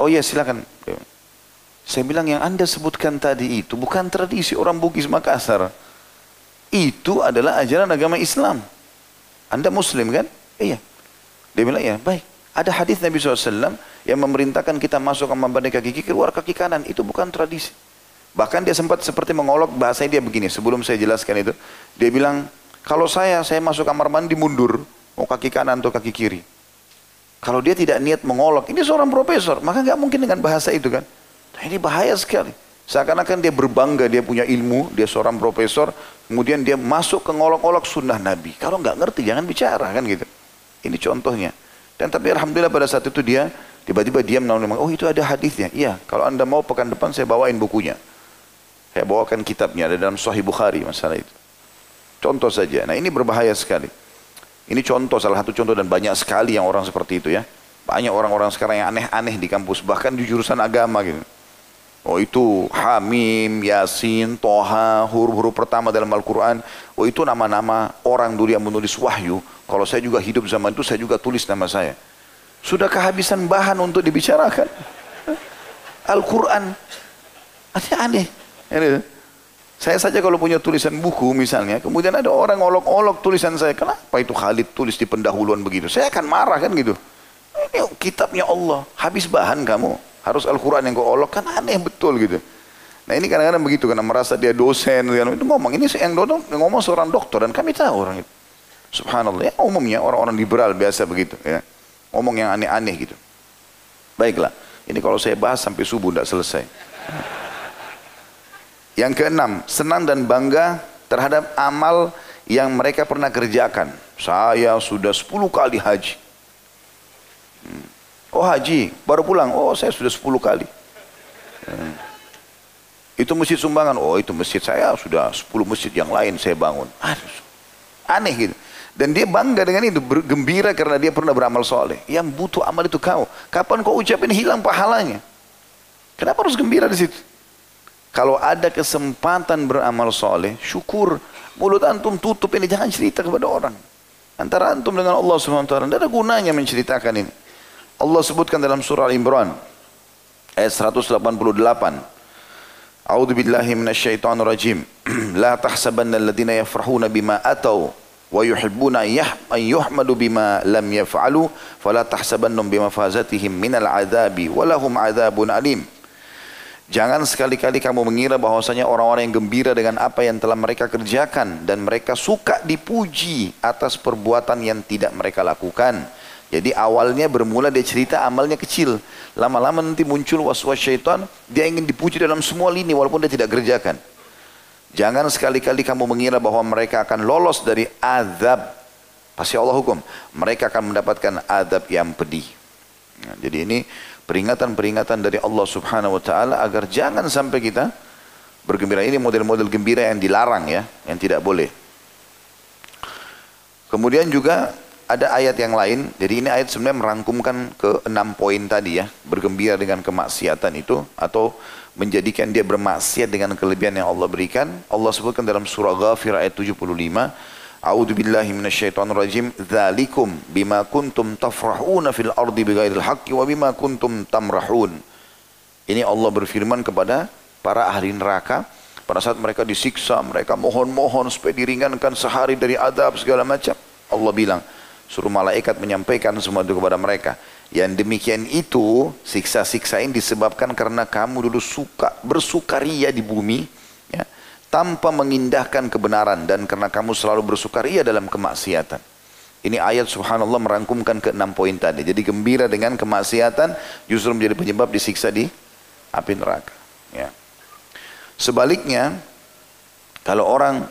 Oh iya silakan. Saya bilang yang anda sebutkan tadi itu bukan tradisi orang Bugis Makassar. Itu adalah ajaran agama Islam. Anda muslim kan? Iya. Dia bilang ya baik. Ada hadis Nabi SAW yang memerintahkan kita masuk kamar mandi kaki kiri keluar kaki kanan. Itu bukan tradisi. Bahkan dia sempat seperti mengolok bahasanya dia begini. Sebelum saya jelaskan itu. Dia bilang kalau saya, saya masuk kamar mandi mundur. Mau kaki kanan atau kaki kiri. Kalau dia tidak niat mengolok. Ini seorang profesor. Maka nggak mungkin dengan bahasa itu kan. Nah, ini bahaya sekali. Seakan-akan dia berbangga, dia punya ilmu, dia seorang profesor, kemudian dia masuk ke ngolok-ngolok sunnah Nabi. Kalau nggak ngerti, jangan bicara kan gitu. Ini contohnya. Dan tapi Alhamdulillah pada saat itu dia tiba-tiba diam namun oh itu ada hadisnya. Iya, kalau anda mau pekan depan saya bawain bukunya. Saya bawakan kitabnya, ada dalam Sahih Bukhari masalah itu. Contoh saja. Nah ini berbahaya sekali. Ini contoh, salah satu contoh dan banyak sekali yang orang seperti itu ya. Banyak orang-orang sekarang yang aneh-aneh di kampus, bahkan di jurusan agama gitu. Oh itu Hamim, Yasin, Toha, huruf-huruf pertama dalam Al-Quran. Oh itu nama-nama orang dulu yang menulis wahyu. Kalau saya juga hidup zaman itu, saya juga tulis nama saya. Sudah kehabisan bahan untuk dibicarakan. Al-Quran. Aneh-aneh. Saya saja kalau punya tulisan buku misalnya, kemudian ada orang olok-olok tulisan saya. Kenapa itu Khalid tulis di pendahuluan begitu? Saya akan marah kan gitu. Ini kitabnya Allah. Habis bahan kamu. Harus Al-Quran yang kau olok kan aneh betul gitu. Nah ini kadang-kadang begitu karena merasa dia dosen itu ngomong ini yang dodong ngomong seorang dokter dan kami tahu orang itu. Subhanallah ya umumnya orang-orang liberal biasa begitu ya. Ngomong yang aneh-aneh gitu. Baiklah, ini kalau saya bahas sampai subuh tidak selesai. Yang keenam, senang dan bangga terhadap amal yang mereka pernah kerjakan. Saya sudah 10 kali haji. Hmm. Oh haji, baru pulang. Oh saya sudah 10 kali. Hmm. Itu masjid sumbangan. Oh itu masjid saya sudah 10 masjid yang lain saya bangun. Aduh, aneh gitu. Dan dia bangga dengan itu, bergembira karena dia pernah beramal soleh. Yang butuh amal itu kau. Kapan kau ucapin hilang pahalanya? Kenapa harus gembira di situ? Kalau ada kesempatan beramal soleh, syukur. Mulut antum tutup ini, jangan cerita kepada orang. Antara antum dengan Allah SWT, tidak ada gunanya menceritakan ini. Allah sebutkan dalam surah Al-Imran ayat 188 A'udzu billahi minasyaitonir rajim la tahsabanna alladhina yafrahuna bima atau wa yuhibbuna an yuhmadu bima lam yaf'alu fala tahsabannahum bimafazatihim minal adzabi walahum adzabun alim. Jangan sekali-kali kamu mengira bahwasanya orang-orang yang gembira dengan apa yang telah mereka kerjakan dan mereka suka dipuji atas perbuatan yang tidak mereka lakukan. Jadi awalnya bermula dia cerita amalnya kecil. Lama-lama nanti muncul was-was syaitan, dia ingin dipuji dalam semua lini walaupun dia tidak kerjakan. Jangan sekali-kali kamu mengira bahwa mereka akan lolos dari azab. Pasti Allah hukum. Mereka akan mendapatkan azab yang pedih. Nah, jadi ini peringatan-peringatan dari Allah subhanahu wa ta'ala agar jangan sampai kita bergembira. Ini model-model gembira yang dilarang ya, yang tidak boleh. Kemudian juga ada ayat yang lain. Jadi ini ayat sebenarnya merangkumkan ke enam poin tadi ya. Bergembira dengan kemaksiatan itu atau menjadikan dia bermaksiat dengan kelebihan yang Allah berikan. Allah sebutkan dalam surah Ghafir ayat 75. A'udzu billahi minasyaitonir rajim. Dzalikum bima kuntum tafrahuna fil ardi bighairil haqqi wa bima kuntum tamrahun. Ini Allah berfirman kepada para ahli neraka pada saat mereka disiksa, mereka mohon-mohon supaya diringankan sehari dari adab segala macam. Allah bilang, Suruh malaikat menyampaikan semua itu kepada mereka. Yang demikian itu, siksa-siksa ini disebabkan karena kamu dulu suka bersukaria di bumi, ya, tanpa mengindahkan kebenaran dan karena kamu selalu bersukaria dalam kemaksiatan. Ini ayat subhanallah merangkumkan ke enam poin tadi. Jadi gembira dengan kemaksiatan justru menjadi penyebab disiksa di api neraka. Ya. Sebaliknya, kalau orang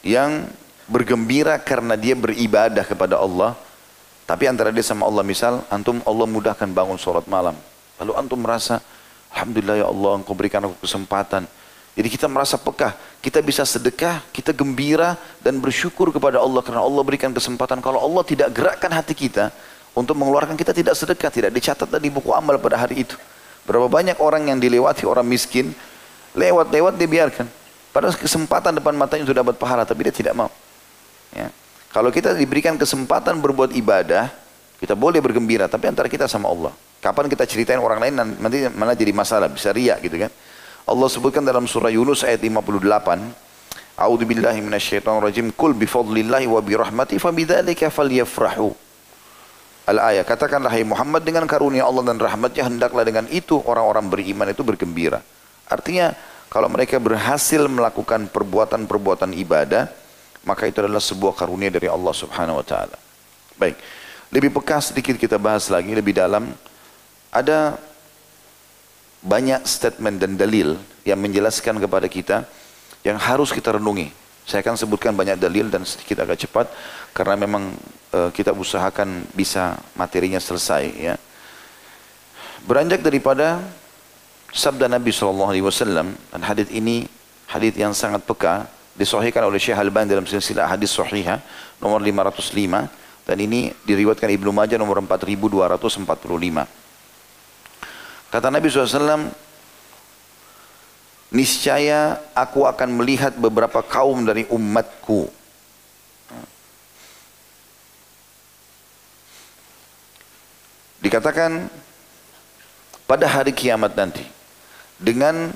yang bergembira karena dia beribadah kepada Allah. Tapi antara dia sama Allah misal, antum Allah mudahkan bangun sholat malam. Lalu antum merasa, Alhamdulillah ya Allah engkau berikan aku kesempatan. Jadi kita merasa pekah, kita bisa sedekah, kita gembira dan bersyukur kepada Allah karena Allah berikan kesempatan. Kalau Allah tidak gerakkan hati kita untuk mengeluarkan kita tidak sedekah, tidak dicatat di buku amal pada hari itu. Berapa banyak orang yang dilewati orang miskin, lewat-lewat dibiarkan. Padahal kesempatan depan matanya sudah dapat pahala, tapi dia tidak mau. Ya. Kalau kita diberikan kesempatan berbuat ibadah, kita boleh bergembira, tapi antara kita sama Allah. Kapan kita ceritain orang lain nanti malah jadi masalah, bisa riak gitu kan. Allah sebutkan dalam surah Yunus ayat 58, A'udzu billahi minasyaitonir rajim, "Qul bi fadlillahi wa bi rahmati fabidzalika falyafrahu." Al-ayat, katakanlah hai Muhammad dengan karunia Allah dan rahmatnya hendaklah dengan itu orang-orang beriman itu bergembira. Artinya kalau mereka berhasil melakukan perbuatan-perbuatan ibadah, maka itu adalah sebuah karunia dari Allah Subhanahu wa taala. Baik. Lebih peka sedikit kita bahas lagi lebih dalam. Ada banyak statement dan dalil yang menjelaskan kepada kita yang harus kita renungi. Saya akan sebutkan banyak dalil dan sedikit agak cepat karena memang uh, kita usahakan bisa materinya selesai ya. Beranjak daripada sabda Nabi SAW dan hadis ini hadis yang sangat peka disahihkan oleh Syekh Al-Albani dalam silsilah hadis sahihah nomor 505 dan ini diriwayatkan Ibnu Majah nomor 4245. Kata Nabi SAW, niscaya aku akan melihat beberapa kaum dari umatku. Dikatakan pada hari kiamat nanti dengan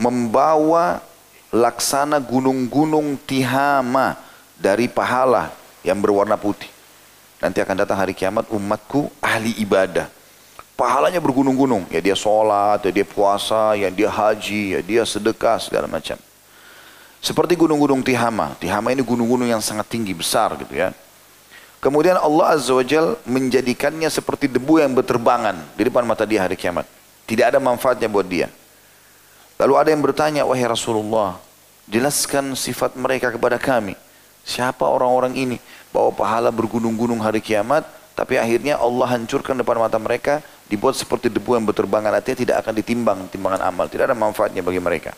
membawa laksana gunung-gunung tihama dari pahala yang berwarna putih. Nanti akan datang hari kiamat umatku ahli ibadah pahalanya bergunung-gunung. Ya dia sholat, ya dia puasa, ya dia haji, ya dia sedekah, segala macam. Seperti gunung-gunung Tihama. Tihama ini gunung-gunung yang sangat tinggi, besar gitu ya. Kemudian Allah Azza wa Jal menjadikannya seperti debu yang berterbangan di depan mata dia hari kiamat. Tidak ada manfaatnya buat dia. Lalu ada yang bertanya, wahai Rasulullah, jelaskan sifat mereka kepada kami. Siapa orang-orang ini? Bawa pahala bergunung-gunung hari kiamat, tapi akhirnya Allah hancurkan depan mata mereka dibuat seperti debu yang berterbangan artinya tidak akan ditimbang timbangan amal tidak ada manfaatnya bagi mereka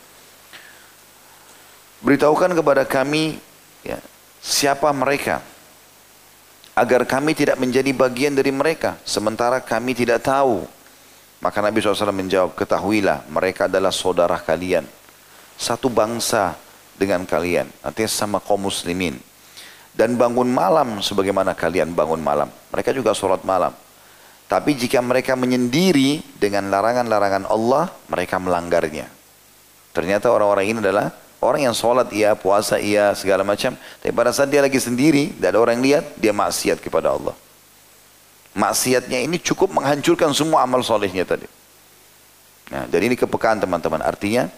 beritahukan kepada kami ya, siapa mereka agar kami tidak menjadi bagian dari mereka sementara kami tidak tahu maka Nabi SAW menjawab ketahuilah mereka adalah saudara kalian satu bangsa dengan kalian artinya sama kaum muslimin dan bangun malam sebagaimana kalian bangun malam mereka juga sholat malam tapi jika mereka menyendiri dengan larangan-larangan Allah, mereka melanggarnya. Ternyata orang-orang ini adalah orang yang sholat iya, puasa iya, segala macam. Tapi pada saat dia lagi sendiri, tidak ada orang yang lihat, dia maksiat kepada Allah. Maksiatnya ini cukup menghancurkan semua amal solehnya tadi. Nah, jadi ini kepekaan teman-teman. Artinya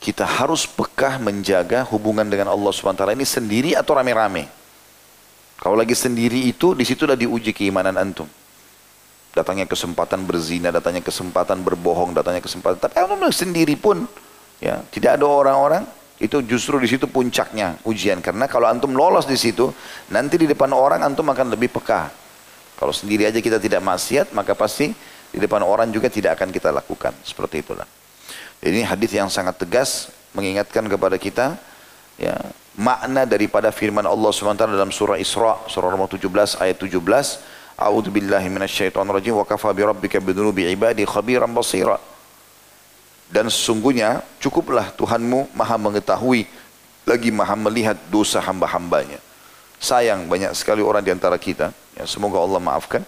kita harus pekah menjaga hubungan dengan Allah SWT ini sendiri atau rame-rame. Kalau lagi sendiri itu, di situlah diuji keimanan antum datangnya kesempatan berzina, datangnya kesempatan berbohong, datangnya kesempatan. Tapi antum sendiri pun, ya tidak ada orang-orang itu justru di situ puncaknya ujian karena kalau antum lolos di situ nanti di depan orang antum akan lebih peka kalau sendiri aja kita tidak maksiat maka pasti di depan orang juga tidak akan kita lakukan. Seperti itulah. Jadi ini hadis yang sangat tegas mengingatkan kepada kita ya makna daripada firman Allah SWT dalam surah Isra surah nomor 17 ayat 17 A'udzu billahi minasyaitonir rajim. Wa kafa bi rabbika bidunubi ibadi khabiran basira. Dan sesungguhnya cukuplah Tuhanmu maha mengetahui lagi maha melihat dosa hamba-hambanya. Sayang banyak sekali orang di antara kita, ya semoga Allah maafkan.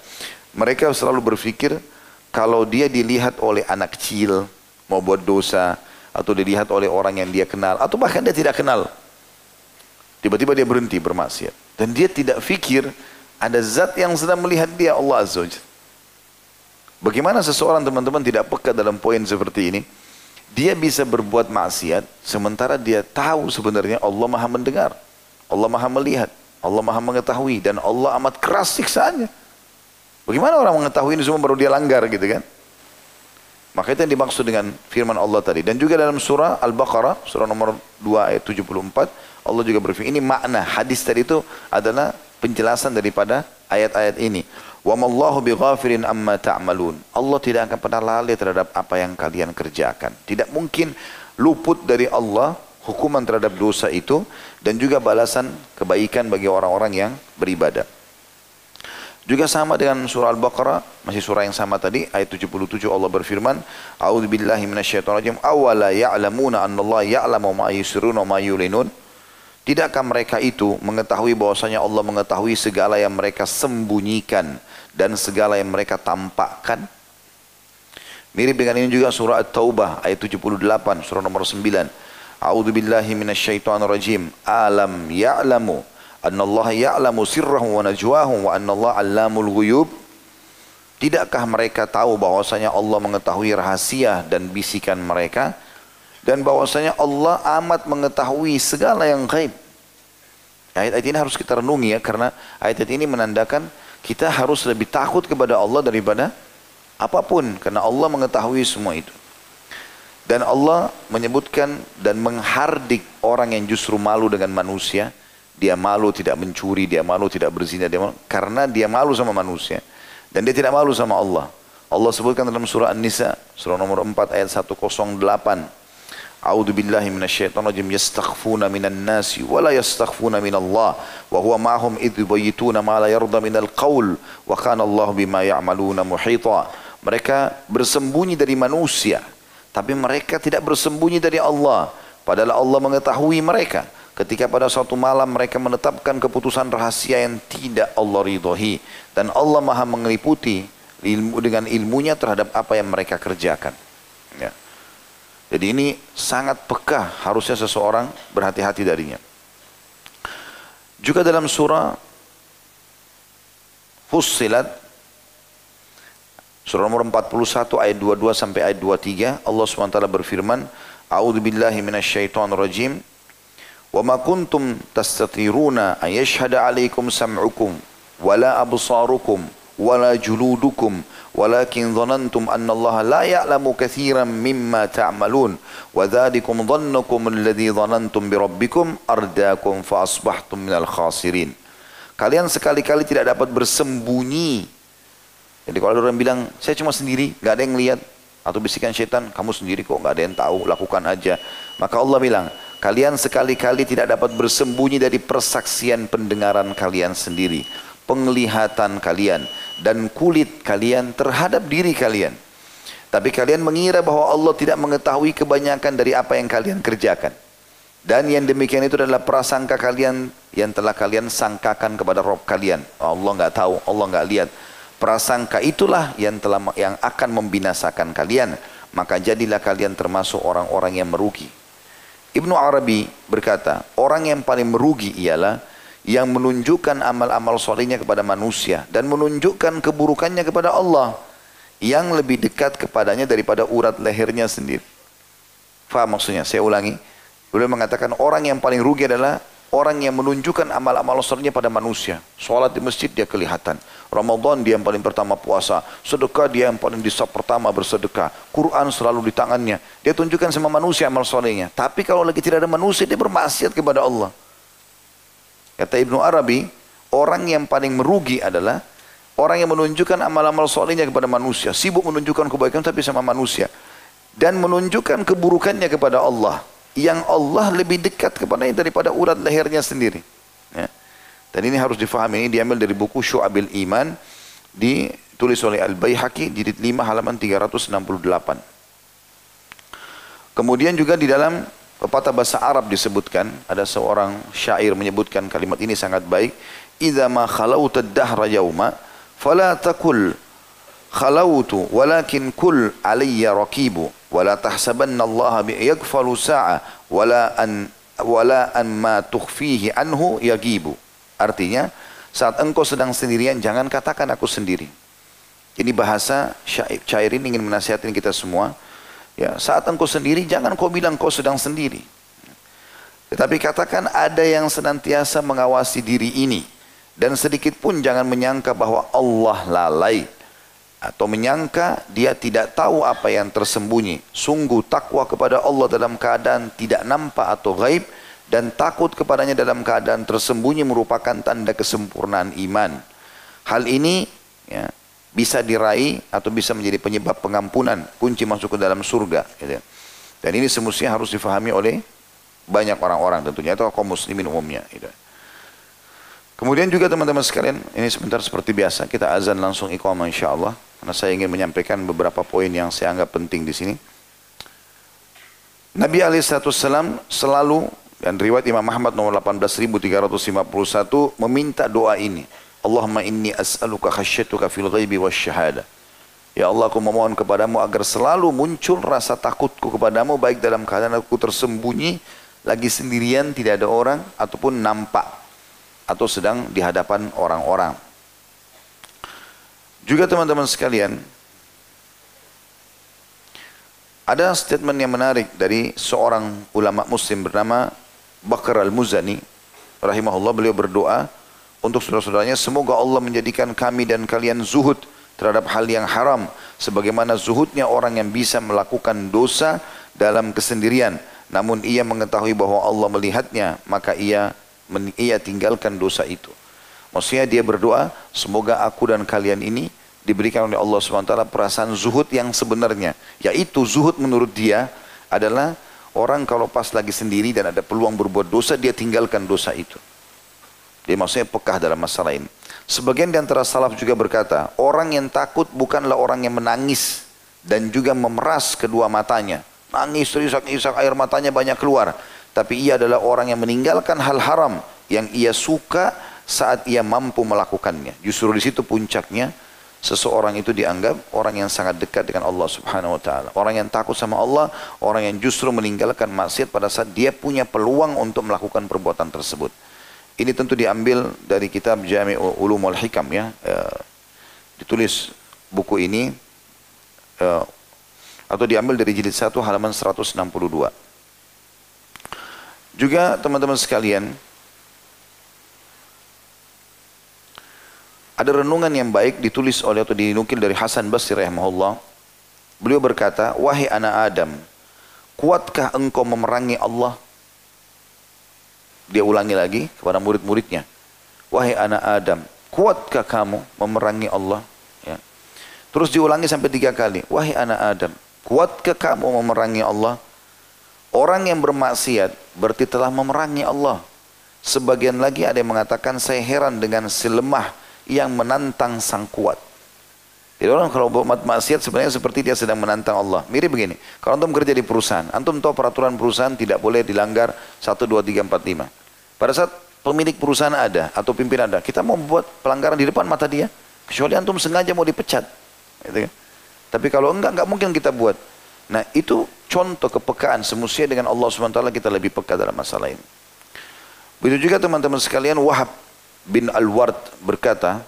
Mereka selalu berpikir kalau dia dilihat oleh anak kecil mau buat dosa atau dilihat oleh orang yang dia kenal atau bahkan dia tidak kenal. Tiba-tiba dia berhenti bermaksiat dan dia tidak fikir ada zat yang sedang melihat dia Allah Azza wa Bagaimana seseorang teman-teman tidak peka dalam poin seperti ini? Dia bisa berbuat maksiat sementara dia tahu sebenarnya Allah maha mendengar. Allah maha melihat. Allah maha mengetahui. Dan Allah amat keras siksaannya. Bagaimana orang mengetahui ini semua baru dia langgar gitu kan? Maka itu yang dimaksud dengan firman Allah tadi. Dan juga dalam surah Al-Baqarah, surah nomor 2 ayat 74, Allah juga berfirman. Ini makna hadis tadi itu adalah penjelasan daripada ayat-ayat ini. Wa mallahu bighafirin amma ta'malun. Allah tidak akan pernah lalai terhadap apa yang kalian kerjakan. Tidak mungkin luput dari Allah hukuman terhadap dosa itu dan juga balasan kebaikan bagi orang-orang yang beribadah. Juga sama dengan surah Al-Baqarah, masih surah yang sama tadi, ayat 77 Allah berfirman, A'udzu billahi minasyaitonir rajim, awala ya'lamuna annallaha ya'lamu ma yusirruna ma yulinun. Tidakkah mereka itu mengetahui bahwasanya Allah mengetahui segala yang mereka sembunyikan dan segala yang mereka tampakkan? Mirip dengan ini juga surah At-Taubah ayat 78, surah nomor 9. A'udzu billahi minasyaitonir rajim. Alam ya'lamu anna Allah ya'lamu sirrahum wa najwahum wa anna Allah 'allamul ghuyub Tidakkah mereka tahu bahwasanya Allah mengetahui rahasia dan bisikan mereka dan bahwasanya Allah amat mengetahui segala yang gaib. Ayat-ayat ini harus kita renungi ya karena ayat-ayat ini menandakan kita harus lebih takut kepada Allah daripada apa pun karena Allah mengetahui semua itu. Dan Allah menyebutkan dan menghardik orang yang justru malu dengan manusia dia malu tidak mencuri, dia malu tidak berzina, dia malu, karena dia malu sama manusia. Dan dia tidak malu sama Allah. Allah sebutkan dalam surah An-Nisa, surah nomor 4 ayat 108. A'udzu billahi minasyaitonir rajim yastakhfuna minan nasi wa la yastakhfuna minallah wa huwa ma'hum idh yubayyituna ma la yarda minal qaul wa kana Allah bima ya'maluna muhita. Mereka bersembunyi dari manusia, tapi mereka tidak bersembunyi dari Allah. Padahal Allah mengetahui mereka. Ketika pada suatu malam mereka menetapkan keputusan rahasia yang tidak Allah ridhoi. Dan Allah maha mengeliputi ilmu dengan ilmunya terhadap apa yang mereka kerjakan. Ya. Jadi ini sangat peka harusnya seseorang berhati-hati darinya. Juga dalam surah Fussilat Surah nomor 41 ayat 22 sampai ayat 23 Allah SWT berfirman A'udzu billahi minasyaitonir rajim Wa ma kuntum tastatiruna an yashhada 'alaikum sam'ukum wala absarukum wala juludukum walakin dhanantum anna Allah la ya'lamu kathiran mimma ta'malun wa dhalikum dhannukum alladhi dhanantum bi rabbikum ardaakum fa asbahtum minal khasirin. Kalian sekali-kali tidak dapat bersembunyi jadi kalau ada orang bilang, saya cuma sendiri, nggak ada yang lihat. Atau bisikan setan, kamu sendiri kok nggak ada yang tahu, lakukan aja. Maka Allah bilang, Kalian sekali-kali tidak dapat bersembunyi dari persaksian pendengaran kalian sendiri, penglihatan kalian, dan kulit kalian terhadap diri kalian. Tapi kalian mengira bahwa Allah tidak mengetahui kebanyakan dari apa yang kalian kerjakan. Dan yang demikian itu adalah prasangka kalian yang telah kalian sangkakan kepada Rob kalian. Allah nggak tahu, Allah nggak lihat. Prasangka itulah yang telah yang akan membinasakan kalian. Maka jadilah kalian termasuk orang-orang yang merugi. Ibnu Arabi berkata, orang yang paling merugi ialah yang menunjukkan amal-amal solehnya kepada manusia dan menunjukkan keburukannya kepada Allah yang lebih dekat kepadanya daripada urat lehernya sendiri. Faham maksudnya? Saya ulangi. Beliau mengatakan orang yang paling rugi adalah orang yang menunjukkan amal-amal solehnya pada manusia. Sholat di masjid dia kelihatan. Ramadan dia yang paling pertama puasa. Sedekah dia yang paling di pertama bersedekah. Quran selalu di tangannya. Dia tunjukkan sama manusia amal solehnya. Tapi kalau lagi tidak ada manusia dia bermaksiat kepada Allah. Kata Ibnu Arabi, orang yang paling merugi adalah orang yang menunjukkan amal-amal solehnya kepada manusia. Sibuk menunjukkan kebaikan tapi sama manusia. Dan menunjukkan keburukannya kepada Allah yang Allah lebih dekat kepadanya daripada urat lehernya sendiri. Dan ini harus difahami, ini diambil dari buku Syu'abil Iman, ditulis oleh Al-Bayhaqi, jilid 5 halaman 368. Kemudian juga di dalam pepatah bahasa Arab disebutkan, ada seorang syair menyebutkan kalimat ini sangat baik, "Idza ma khalauta ad-dahra yawma fala takul khalautu walakin kul alayya raqibu." wala tahsabanna Allah yaghfalu sa'a wala an wala an ma tukhfihi anhu. Artinya, saat engkau sedang sendirian jangan katakan aku sendiri. Ini bahasa syair ini ingin menasihatin kita semua. Ya, saat engkau sendiri jangan kau bilang kau sedang sendiri. Tetapi katakan ada yang senantiasa mengawasi diri ini dan sedikit pun jangan menyangka bahwa Allah lalai atau menyangka dia tidak tahu apa yang tersembunyi. Sungguh takwa kepada Allah dalam keadaan tidak nampak atau gaib dan takut kepadanya dalam keadaan tersembunyi merupakan tanda kesempurnaan iman. Hal ini ya, bisa diraih atau bisa menjadi penyebab pengampunan, kunci masuk ke dalam surga. Gitu. Dan ini semestinya harus difahami oleh banyak orang-orang tentunya atau kaum muslimin umumnya. Gitu. Kemudian juga teman-teman sekalian, ini sebentar seperti biasa, kita azan langsung iqamah insya Allah. Karena saya ingin menyampaikan beberapa poin yang saya anggap penting di sini. Nabi SAW selalu dan riwayat Imam Ahmad nomor 18351 meminta doa ini. Allahumma inni as'aluka khasyatuka fil ghaibi wasyahada. Ya Allah aku memohon kepadamu agar selalu muncul rasa takutku kepadamu baik dalam keadaan aku tersembunyi lagi sendirian tidak ada orang ataupun nampak atau sedang di hadapan orang-orang. Juga teman-teman sekalian, ada statement yang menarik dari seorang ulama muslim bernama Bakar Al-Muzani rahimahullah beliau berdoa untuk saudara-saudaranya semoga Allah menjadikan kami dan kalian zuhud terhadap hal yang haram sebagaimana zuhudnya orang yang bisa melakukan dosa dalam kesendirian. Namun ia mengetahui bahwa Allah melihatnya maka ia ia tinggalkan dosa itu. Maksudnya dia berdoa semoga aku dan kalian ini diberikan oleh Allah SWT perasaan zuhud yang sebenarnya yaitu zuhud menurut dia adalah Orang kalau pas lagi sendiri dan ada peluang berbuat dosa, dia tinggalkan dosa itu. Dia maksudnya pekah dalam masalah ini. Sebagian di antara salaf juga berkata, orang yang takut bukanlah orang yang menangis dan juga memeras kedua matanya. Nangis, terisak-isak, air matanya banyak keluar. Tapi ia adalah orang yang meninggalkan hal haram yang ia suka saat ia mampu melakukannya. Justru di situ puncaknya seseorang itu dianggap orang yang sangat dekat dengan Allah Subhanahu wa taala. Orang yang takut sama Allah, orang yang justru meninggalkan maksiat pada saat dia punya peluang untuk melakukan perbuatan tersebut. Ini tentu diambil dari kitab Jami' Ulumul Hikam ya. E, ditulis buku ini e, atau diambil dari jilid 1 halaman 162. Juga teman-teman sekalian, Ada renungan yang baik ditulis oleh atau dinukil dari Hasan Basri rahimahullah. Beliau berkata, "Wahai anak Adam, kuatkah engkau memerangi Allah?" Dia ulangi lagi kepada murid-muridnya. "Wahai anak Adam, kuatkah kamu memerangi Allah?" Ya. Terus diulangi sampai tiga kali. "Wahai anak Adam, kuatkah kamu memerangi Allah?" Orang yang bermaksiat berarti telah memerangi Allah. Sebagian lagi ada yang mengatakan saya heran dengan si lemah yang menantang sang kuat. Jadi orang kalau buat maksiat sebenarnya seperti dia sedang menantang Allah. Mirip begini, kalau antum kerja di perusahaan, antum tahu peraturan perusahaan tidak boleh dilanggar 1, 2, 3, 4, 5. Pada saat pemilik perusahaan ada atau pimpinan ada, kita mau membuat pelanggaran di depan mata dia, kecuali antum sengaja mau dipecat. Gitu kan? Tapi kalau enggak, enggak mungkin kita buat. Nah itu contoh kepekaan semestinya dengan Allah SWT kita lebih peka dalam masalah ini. Begitu juga teman-teman sekalian Wahab bin Al-Ward berkata,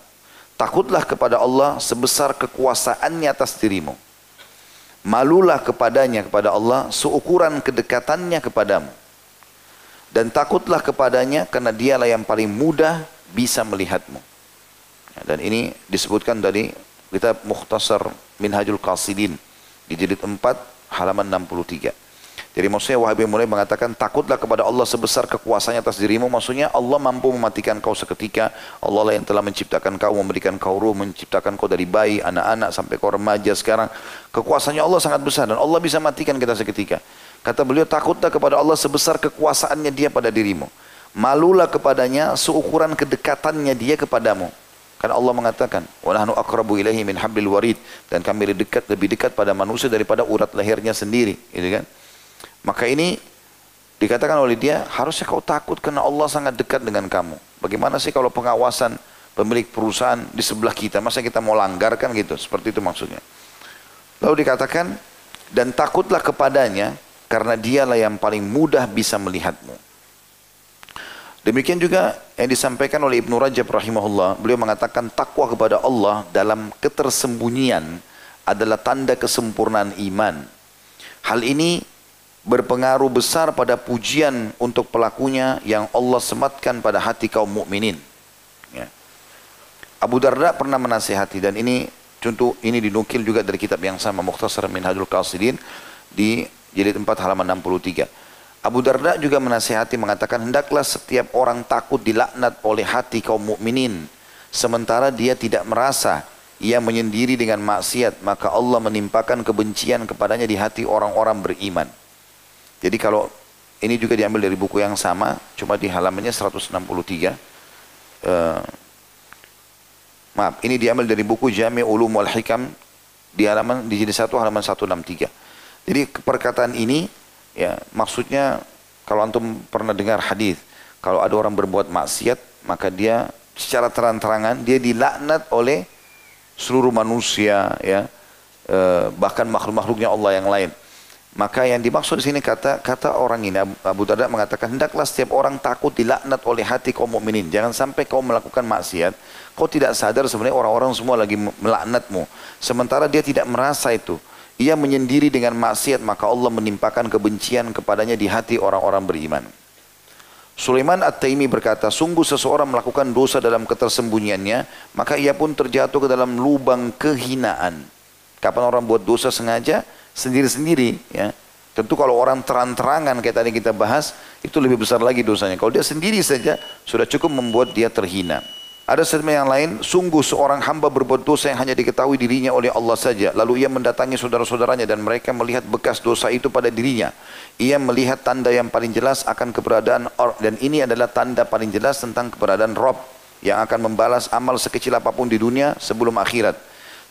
Takutlah kepada Allah sebesar kekuasaannya atas dirimu. Malulah kepadanya kepada Allah seukuran kedekatannya kepadamu. Dan takutlah kepadanya karena dialah yang paling mudah bisa melihatmu. Dan ini disebutkan dari kitab Mukhtasar Minhajul Qasidin di jilid 4 halaman 63. Jadi maksudnya Wahabi mulai mengatakan takutlah kepada Allah sebesar kekuasaannya atas dirimu. Maksudnya Allah mampu mematikan kau seketika. Allah lah yang telah menciptakan kau, memberikan kau ruh, menciptakan kau dari bayi, anak-anak sampai kau remaja sekarang. Kekuasaannya Allah sangat besar dan Allah bisa matikan kita seketika. Kata beliau takutlah kepada Allah sebesar kekuasaannya dia pada dirimu. Malulah kepadanya seukuran kedekatannya dia kepadamu. Karena Allah mengatakan, "Wa nahnu aqrabu ilaihi min hablil warid." Dan kami lebih dekat lebih dekat pada manusia daripada urat lehernya sendiri, gitu kan? Maka ini dikatakan oleh dia, harusnya kau takut karena Allah sangat dekat dengan kamu. Bagaimana sih kalau pengawasan pemilik perusahaan di sebelah kita, masa kita mau langgar kan gitu, seperti itu maksudnya. Lalu dikatakan, dan takutlah kepadanya karena dialah yang paling mudah bisa melihatmu. Demikian juga yang disampaikan oleh Ibnu Rajab rahimahullah, beliau mengatakan takwa kepada Allah dalam ketersembunyian adalah tanda kesempurnaan iman. Hal ini berpengaruh besar pada pujian untuk pelakunya yang Allah sematkan pada hati kaum mukminin. Ya. Abu Darda pernah menasihati dan ini contoh ini dinukil juga dari kitab yang sama Mukhtasar Minhajul Qasidin di jilid 4 halaman 63. Abu Darda juga menasihati mengatakan hendaklah setiap orang takut dilaknat oleh hati kaum mukminin sementara dia tidak merasa ia menyendiri dengan maksiat maka Allah menimpakan kebencian kepadanya di hati orang-orang beriman. Jadi kalau ini juga diambil dari buku yang sama cuma di halamannya 163 uh, eh, maaf ini diambil dari buku Jami Ulum wal Hikam di halaman di jilid 1 halaman 163. Jadi perkataan ini Ya, maksudnya kalau antum pernah dengar hadis, kalau ada orang berbuat maksiat, maka dia secara terang-terangan dia dilaknat oleh seluruh manusia, ya, e, bahkan makhluk-makhluknya Allah yang lain. Maka yang dimaksud di sini kata kata orang ini Abu Darda mengatakan hendaklah setiap orang takut dilaknat oleh hati kaum mukminin. Jangan sampai kau melakukan maksiat, kau tidak sadar sebenarnya orang-orang semua lagi melaknatmu. Sementara dia tidak merasa itu ia menyendiri dengan maksiat maka Allah menimpakan kebencian kepadanya di hati orang-orang beriman. Sulaiman At-Taimi berkata, sungguh seseorang melakukan dosa dalam ketersembunyiannya, maka ia pun terjatuh ke dalam lubang kehinaan. Kapan orang buat dosa sengaja, sendiri-sendiri, ya. Tentu kalau orang terang-terangan kayak tadi kita bahas, itu lebih besar lagi dosanya. Kalau dia sendiri saja, sudah cukup membuat dia terhina. Ada statement yang lain, sungguh seorang hamba berbuat dosa yang hanya diketahui dirinya oleh Allah saja. Lalu ia mendatangi saudara-saudaranya dan mereka melihat bekas dosa itu pada dirinya. Ia melihat tanda yang paling jelas akan keberadaan dan ini adalah tanda paling jelas tentang keberadaan Rob yang akan membalas amal sekecil apa pun di dunia sebelum akhirat.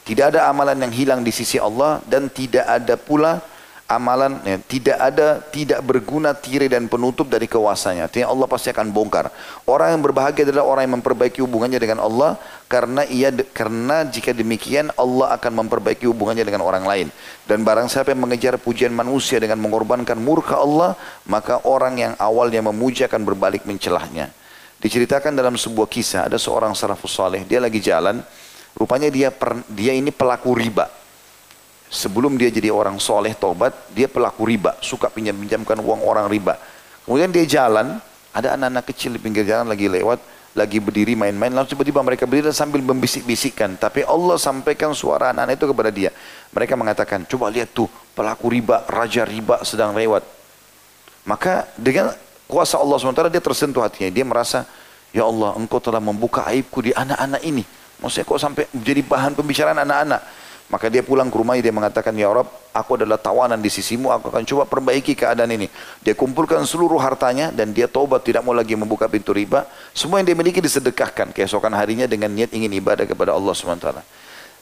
Tidak ada amalan yang hilang di sisi Allah dan tidak ada pula amalan ya, tidak ada tidak berguna tirai dan penutup dari kewasanya. Artinya Allah pasti akan bongkar. Orang yang berbahagia adalah orang yang memperbaiki hubungannya dengan Allah karena ia karena jika demikian Allah akan memperbaiki hubungannya dengan orang lain. Dan barang siapa yang mengejar pujian manusia dengan mengorbankan murka Allah, maka orang yang awalnya memuji akan berbalik mencelahnya. Diceritakan dalam sebuah kisah ada seorang salafus saleh, dia lagi jalan, rupanya dia per, dia ini pelaku riba Sebelum dia jadi orang soleh tobat, dia pelaku riba, suka pinjam-pinjamkan uang orang riba. Kemudian dia jalan, ada anak-anak kecil di pinggir jalan lagi lewat, lagi berdiri main-main, langsung tiba-tiba mereka berdiri sambil membisik-bisikkan. Tapi Allah sampaikan suara anak-anak itu kepada dia. Mereka mengatakan, coba lihat tuh, pelaku riba, raja riba sedang lewat. Maka dengan kuasa Allah sementara dia tersentuh hatinya. Dia merasa, ya Allah engkau telah membuka aibku di anak-anak ini. Maksudnya kok sampai menjadi bahan pembicaraan anak-anak. Maka dia pulang ke rumahnya dia mengatakan, Ya Rob, aku adalah tawanan di sisimu, aku akan coba perbaiki keadaan ini. Dia kumpulkan seluruh hartanya dan dia taubat tidak mau lagi membuka pintu riba. Semua yang dia miliki disedekahkan keesokan harinya dengan niat ingin ibadah kepada Allah SWT.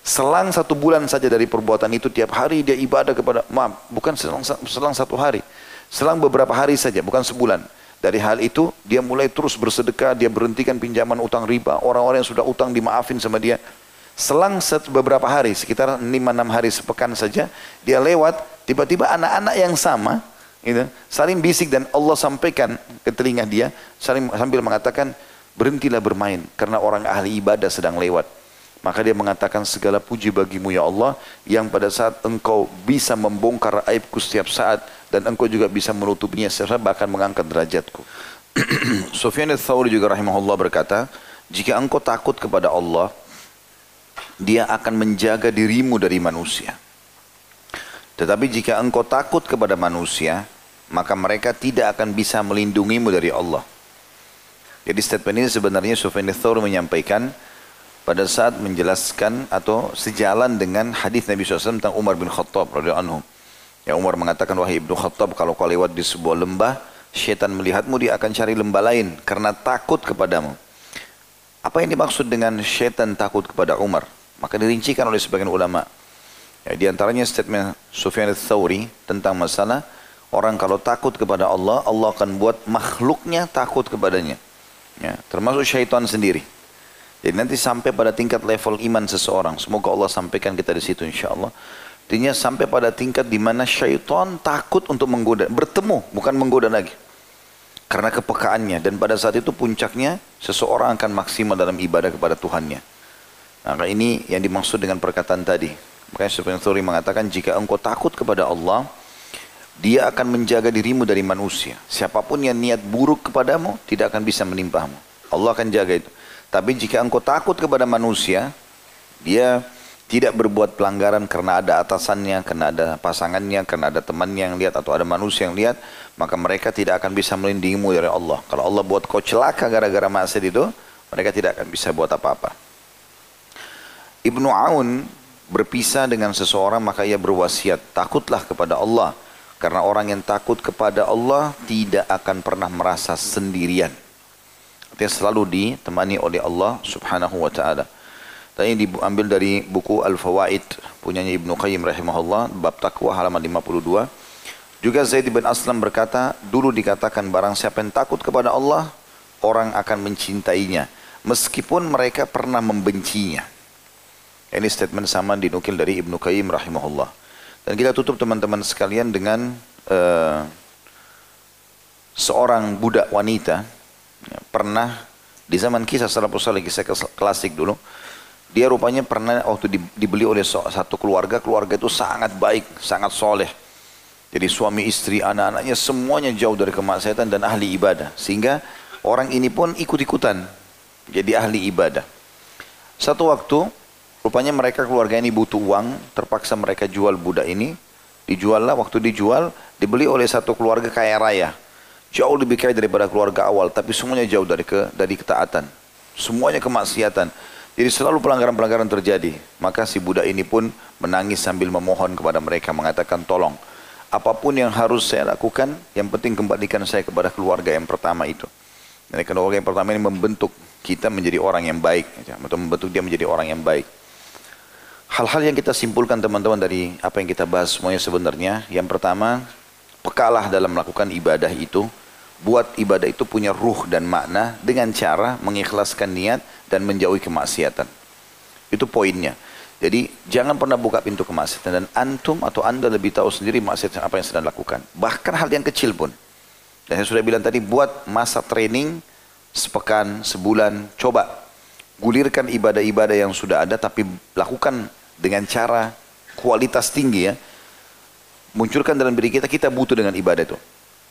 Selang satu bulan saja dari perbuatan itu tiap hari dia ibadah kepada maaf bukan selang, selang satu hari selang beberapa hari saja bukan sebulan dari hal itu dia mulai terus bersedekah dia berhentikan pinjaman utang riba orang-orang yang sudah utang dimaafin sama dia Selang beberapa hari, sekitar 5-6 hari sepekan saja, dia lewat, tiba-tiba anak-anak yang sama, gitu, saling bisik dan Allah sampaikan ke telinga dia, saling sambil mengatakan, berhentilah bermain, karena orang ahli ibadah sedang lewat. Maka dia mengatakan segala puji bagimu ya Allah yang pada saat engkau bisa membongkar aibku setiap saat dan engkau juga bisa menutupinya serta bahkan mengangkat derajatku. Sufyan al-Thawri juga rahimahullah berkata, jika engkau takut kepada Allah, dia akan menjaga dirimu dari manusia. Tetapi jika engkau takut kepada manusia, maka mereka tidak akan bisa melindungimu dari Allah. Jadi statement ini sebenarnya Sufyan Thawr menyampaikan pada saat menjelaskan atau sejalan dengan hadis Nabi SAW tentang Umar bin Khattab radhiyallahu anhu. Ya Umar mengatakan wahai Ibnu Khattab kalau kau lewat di sebuah lembah, syaitan melihatmu dia akan cari lembah lain karena takut kepadamu. Apa yang dimaksud dengan syaitan takut kepada Umar? Maka dirincikan oleh sebagian ulama. Ya, di antaranya statement Sufyan al-Thawri tentang masalah orang kalau takut kepada Allah, Allah akan buat makhluknya takut kepadanya. Ya, termasuk syaitan sendiri. Jadi nanti sampai pada tingkat level iman seseorang. Semoga Allah sampaikan kita di situ insya Allah. Artinya sampai pada tingkat di mana syaitan takut untuk menggoda, bertemu bukan menggoda lagi. Karena kepekaannya dan pada saat itu puncaknya seseorang akan maksimal dalam ibadah kepada Tuhannya. Maka ini yang dimaksud dengan perkataan tadi. Makanya Sufyan Thuri mengatakan jika engkau takut kepada Allah, dia akan menjaga dirimu dari manusia. Siapa pun yang niat buruk kepadamu tidak akan bisa menimpamu. Allah akan jaga itu. Tapi jika engkau takut kepada manusia, dia tidak berbuat pelanggaran karena ada atasannya, karena ada pasangannya, karena ada temannya yang lihat atau ada manusia yang lihat, maka mereka tidak akan bisa melindungimu dari Allah. Kalau Allah buat kau celaka gara-gara maksiat itu, mereka tidak akan bisa buat apa-apa. Ibnu Aun berpisah dengan seseorang maka ia berwasiat, takutlah kepada Allah. Karena orang yang takut kepada Allah tidak akan pernah merasa sendirian. Artinya selalu ditemani oleh Allah subhanahu wa ta'ala. Dan ini diambil dari buku Al-Fawaid punyanya Ibnu Qayyim rahimahullah bab takwa halaman 52. Juga Zaid bin Aslam berkata, dulu dikatakan barang siapa yang takut kepada Allah, orang akan mencintainya meskipun mereka pernah membencinya. Ini statement sama dinukil dari Ibnu Qayyim rahimahullah. Dan kita tutup teman-teman sekalian dengan uh, seorang budak wanita ya, pernah di zaman kisah salafus saleh kisah klasik dulu dia rupanya pernah waktu dibeli oleh satu keluarga, keluarga itu sangat baik, sangat soleh. Jadi suami istri, anak-anaknya semuanya jauh dari kemaksiatan dan ahli ibadah. Sehingga orang ini pun ikut-ikutan jadi ahli ibadah. Satu waktu, rupanya mereka keluarga ini butuh uang, terpaksa mereka jual budak ini. Dijual lah, waktu dijual, dibeli oleh satu keluarga kaya raya. Jauh lebih kaya daripada keluarga awal, tapi semuanya jauh dari ke dari ketaatan. Semuanya kemaksiatan. Jadi selalu pelanggaran-pelanggaran terjadi. Maka si budak ini pun menangis sambil memohon kepada mereka mengatakan tolong. Apa pun yang harus saya lakukan, yang penting kembalikan saya kepada keluarga yang pertama itu. Dan keluarga yang pertama ini membentuk kita menjadi orang yang baik. Atau membentuk dia menjadi orang yang baik. Hal-hal yang kita simpulkan teman-teman dari apa yang kita bahas semuanya sebenarnya. Yang pertama, pekalah dalam melakukan ibadah itu buat ibadah itu punya ruh dan makna dengan cara mengikhlaskan niat dan menjauhi kemaksiatan. Itu poinnya. Jadi jangan pernah buka pintu kemaksiatan dan antum atau anda lebih tahu sendiri maksiat apa yang sedang lakukan. Bahkan hal yang kecil pun. Dan saya sudah bilang tadi buat masa training sepekan, sebulan, coba gulirkan ibadah-ibadah yang sudah ada tapi lakukan dengan cara kualitas tinggi ya. Munculkan dalam diri kita, kita butuh dengan ibadah itu.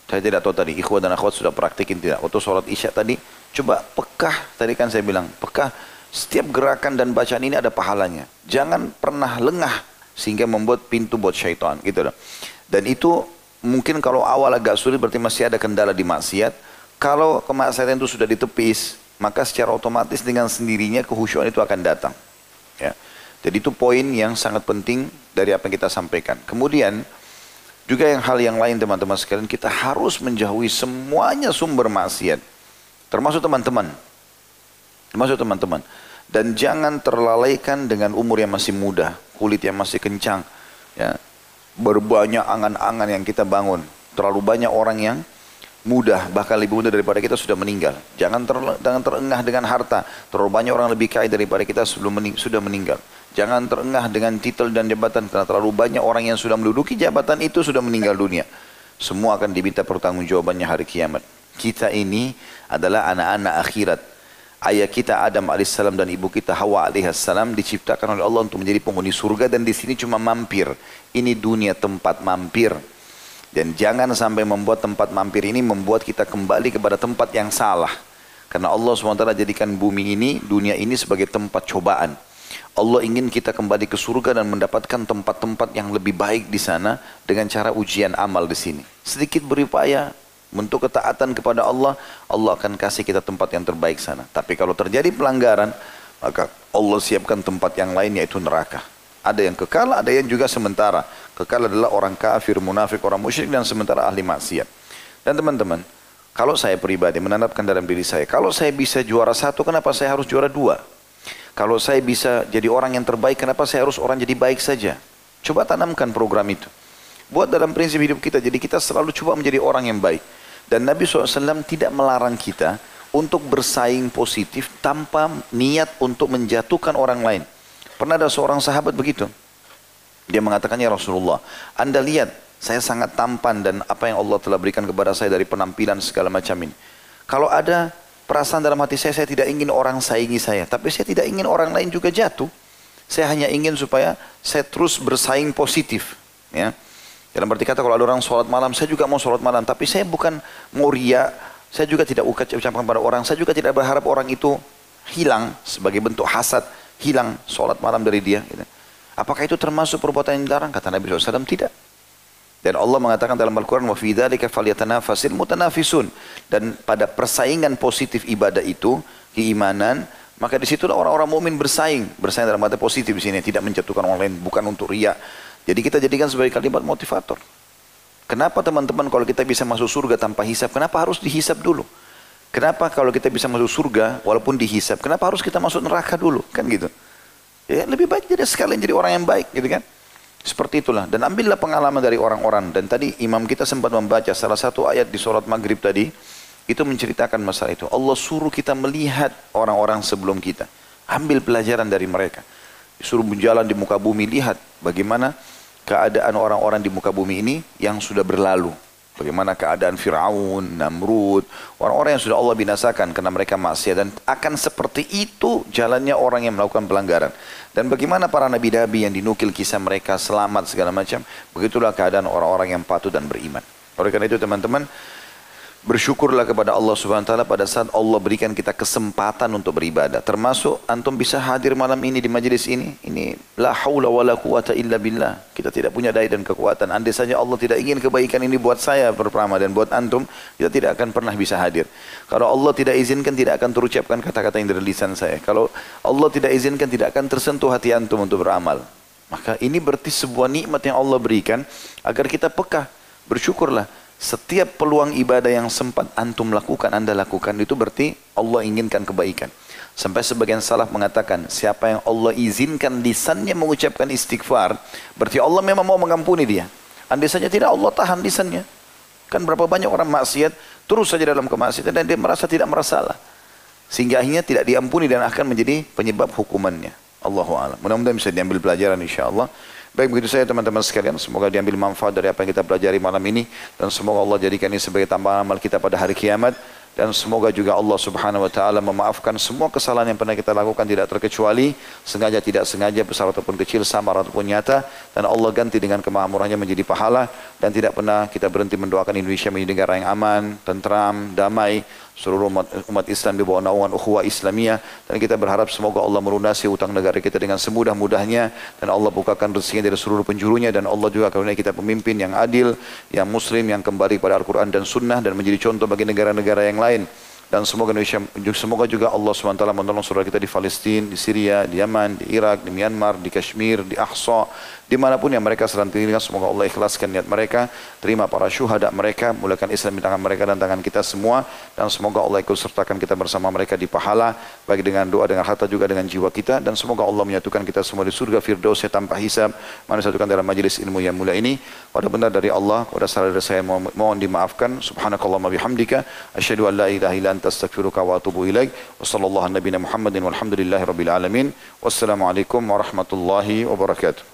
Saya tidak tahu tadi, ikhwan dan akhwat sudah praktikin tidak. Waktu sholat isya tadi, coba pekah, tadi kan saya bilang, pekah. Setiap gerakan dan bacaan ini ada pahalanya. Jangan pernah lengah sehingga membuat pintu buat syaitan gitu loh. Dan itu mungkin kalau awal agak sulit berarti masih ada kendala di maksiat. Kalau kemaksiatan itu sudah ditepis, maka secara otomatis dengan sendirinya kehusyuan itu akan datang. Ya. Jadi itu poin yang sangat penting dari apa yang kita sampaikan. Kemudian juga yang hal yang lain teman-teman sekalian, kita harus menjauhi semuanya sumber maksiat. Termasuk teman-teman. Termasuk teman-teman. Dan jangan terlalaikan dengan umur yang masih muda, kulit yang masih kencang. Ya. Berbanyak angan-angan yang kita bangun. Terlalu banyak orang yang mudah, bahkan lebih muda daripada kita sudah meninggal. Jangan, ter, jangan terengah dengan harta. Terlalu banyak orang lebih kaya daripada kita sebelum mening, sudah meninggal. Jangan terengah dengan titel dan jabatan karena terlalu banyak orang yang sudah menduduki jabatan itu sudah meninggal dunia. Semua akan diminta pertanggungjawabannya hari kiamat. Kita ini adalah anak-anak akhirat. Ayah kita Adam alaihissalam dan ibu kita Hawa alaihissalam diciptakan oleh Allah untuk menjadi penghuni surga dan di sini cuma mampir. Ini dunia tempat mampir. Dan jangan sampai membuat tempat mampir ini membuat kita kembali kepada tempat yang salah. Karena Allah SWT jadikan bumi ini, dunia ini sebagai tempat cobaan. Allah ingin kita kembali ke surga dan mendapatkan tempat-tempat yang lebih baik di sana dengan cara ujian amal di sini. Sedikit berupaya bentuk ketaatan kepada Allah, Allah akan kasih kita tempat yang terbaik sana. Tapi kalau terjadi pelanggaran, maka Allah siapkan tempat yang lain yaitu neraka. Ada yang kekal, ada yang juga sementara. Kekal adalah orang kafir, munafik, orang musyrik dan sementara ahli maksiat. Dan teman-teman, kalau saya pribadi menanamkan dalam diri saya, kalau saya bisa juara satu, kenapa saya harus juara dua? Kalau saya bisa jadi orang yang terbaik, kenapa saya harus orang jadi baik saja? Coba tanamkan program itu. Buat dalam prinsip hidup kita, jadi kita selalu coba menjadi orang yang baik. Dan Nabi SAW tidak melarang kita untuk bersaing positif tanpa niat untuk menjatuhkan orang lain. Pernah ada seorang sahabat begitu. Dia mengatakannya Rasulullah, Anda lihat saya sangat tampan dan apa yang Allah telah berikan kepada saya dari penampilan segala macam ini. Kalau ada Perasaan dalam hati saya, saya tidak ingin orang saingi saya. Tapi saya tidak ingin orang lain juga jatuh. Saya hanya ingin supaya saya terus bersaing positif. Ya. Dalam arti kata kalau ada orang sholat malam, saya juga mau sholat malam. Tapi saya bukan mau saya juga tidak ucapkan pada orang. Saya juga tidak berharap orang itu hilang sebagai bentuk hasad, hilang sholat malam dari dia. Gitu. Apakah itu termasuk perbuatan yang dilarang? Kata Nabi SAW, tidak. Dan Allah mengatakan dalam Al-Quran, وَفِي ذَلِكَ فَلْيَتَنَافَسِ الْمُتَنَافِسُونَ Dan pada persaingan positif ibadah itu, keimanan, maka disitulah orang-orang mukmin bersaing. Bersaing dalam kata positif di sini, tidak menjatuhkan orang lain, bukan untuk ria. Jadi kita jadikan sebagai kalimat motivator. Kenapa teman-teman kalau kita bisa masuk surga tanpa hisap, kenapa harus dihisap dulu? Kenapa kalau kita bisa masuk surga walaupun dihisap, kenapa harus kita masuk neraka dulu? Kan gitu. Ya, lebih baik jadi sekalian jadi orang yang baik gitu kan. Seperti itulah. Dan ambillah pengalaman dari orang-orang. Dan tadi imam kita sempat membaca salah satu ayat di sholat maghrib tadi. Itu menceritakan masalah itu. Allah suruh kita melihat orang-orang sebelum kita. Ambil pelajaran dari mereka. Suruh berjalan di muka bumi, lihat bagaimana keadaan orang-orang di muka bumi ini yang sudah berlalu. Bagaimana keadaan Fir'aun, Namrud, orang-orang yang sudah Allah binasakan karena mereka maksiat dan akan seperti itu jalannya orang yang melakukan pelanggaran. Dan bagaimana para nabi-nabi yang dinukil kisah mereka selamat segala macam, begitulah keadaan orang-orang yang patuh dan beriman. Oleh karena itu teman-teman, Bersyukurlah kepada Allah Subhanahu wa taala pada saat Allah berikan kita kesempatan untuk beribadah. Termasuk antum bisa hadir malam ini di majelis ini. Ini la haula wala quwata illa billah. Kita tidak punya daya dan kekuatan. Andai saja Allah tidak ingin kebaikan ini buat saya pertama dan buat antum, kita tidak akan pernah bisa hadir. Kalau Allah tidak izinkan tidak akan terucapkan kata-kata yang dari lisan saya. Kalau Allah tidak izinkan tidak akan tersentuh hati antum untuk beramal. Maka ini berarti sebuah nikmat yang Allah berikan agar kita peka. Bersyukurlah setiap peluang ibadah yang sempat antum lakukan, anda lakukan, itu berarti Allah inginkan kebaikan. Sampai sebagian salaf mengatakan, siapa yang Allah izinkan lisannya mengucapkan istighfar, berarti Allah memang mau mengampuni dia. Andai saja tidak Allah tahan lisannya. Kan berapa banyak orang maksiat, terus saja dalam kemaksiatan dan dia merasa tidak merasalah. Sehingga akhirnya tidak diampuni dan akan menjadi penyebab hukumannya. Allahu a'lam. Mudah-mudahan bisa diambil pelajaran insya-Allah. Baik begitu saya teman-teman sekalian, semoga diambil manfaat dari apa yang kita pelajari malam ini. Dan semoga Allah jadikan ini sebagai tambahan amal kita pada hari kiamat. Dan semoga juga Allah Subhanahu wa taala memaafkan semua kesalahan yang pernah kita lakukan tidak terkecuali sengaja tidak sengaja besar ataupun kecil samar ataupun nyata. Dan Allah ganti dengan kemakmurannya menjadi pahala. Dan tidak pernah kita berhenti mendoakan Indonesia menjadi negara yang aman, tentram, damai seluruh umat, umat Islam di bawah naungan ukhuwah Islamiyah. Dan kita berharap semoga Allah melunasi utang negara kita dengan semudah-mudahnya. Dan Allah bukakan rezekinya dari seluruh penjurunya. Dan Allah juga karena kita pemimpin yang adil, yang muslim, yang kembali pada Al-Quran dan Sunnah. Dan menjadi contoh bagi negara-negara yang lain. Dan semoga Indonesia semoga juga Allah SWT menolong saudara kita di Palestina, di Syria, di Yaman, di Irak, di Myanmar, di Kashmir, di Aqsa, di mana pun yang mereka sedang tinggal semoga Allah ikhlaskan niat mereka terima para syuhada mereka mulakan Islam di tangan mereka dan tangan kita semua dan semoga Allah ikut sertakan kita bersama mereka di pahala baik dengan doa dengan harta juga dengan jiwa kita dan semoga Allah menyatukan kita semua di surga firdausnya tanpa hisab. Mana satukan dalam majelis ilmu yang mulia ini. Pada benar dari Allah pada salah dari saya mohon, dimaafkan. Subhanakallahumma bihamdika asyhadu an la ilaha illa anta astaghfiruka wa atubu ilaik. Wa sallallahu Muhammadin walhamdulillahi rabbil alamin. Wassalamualaikum warahmatullahi wabarakatuh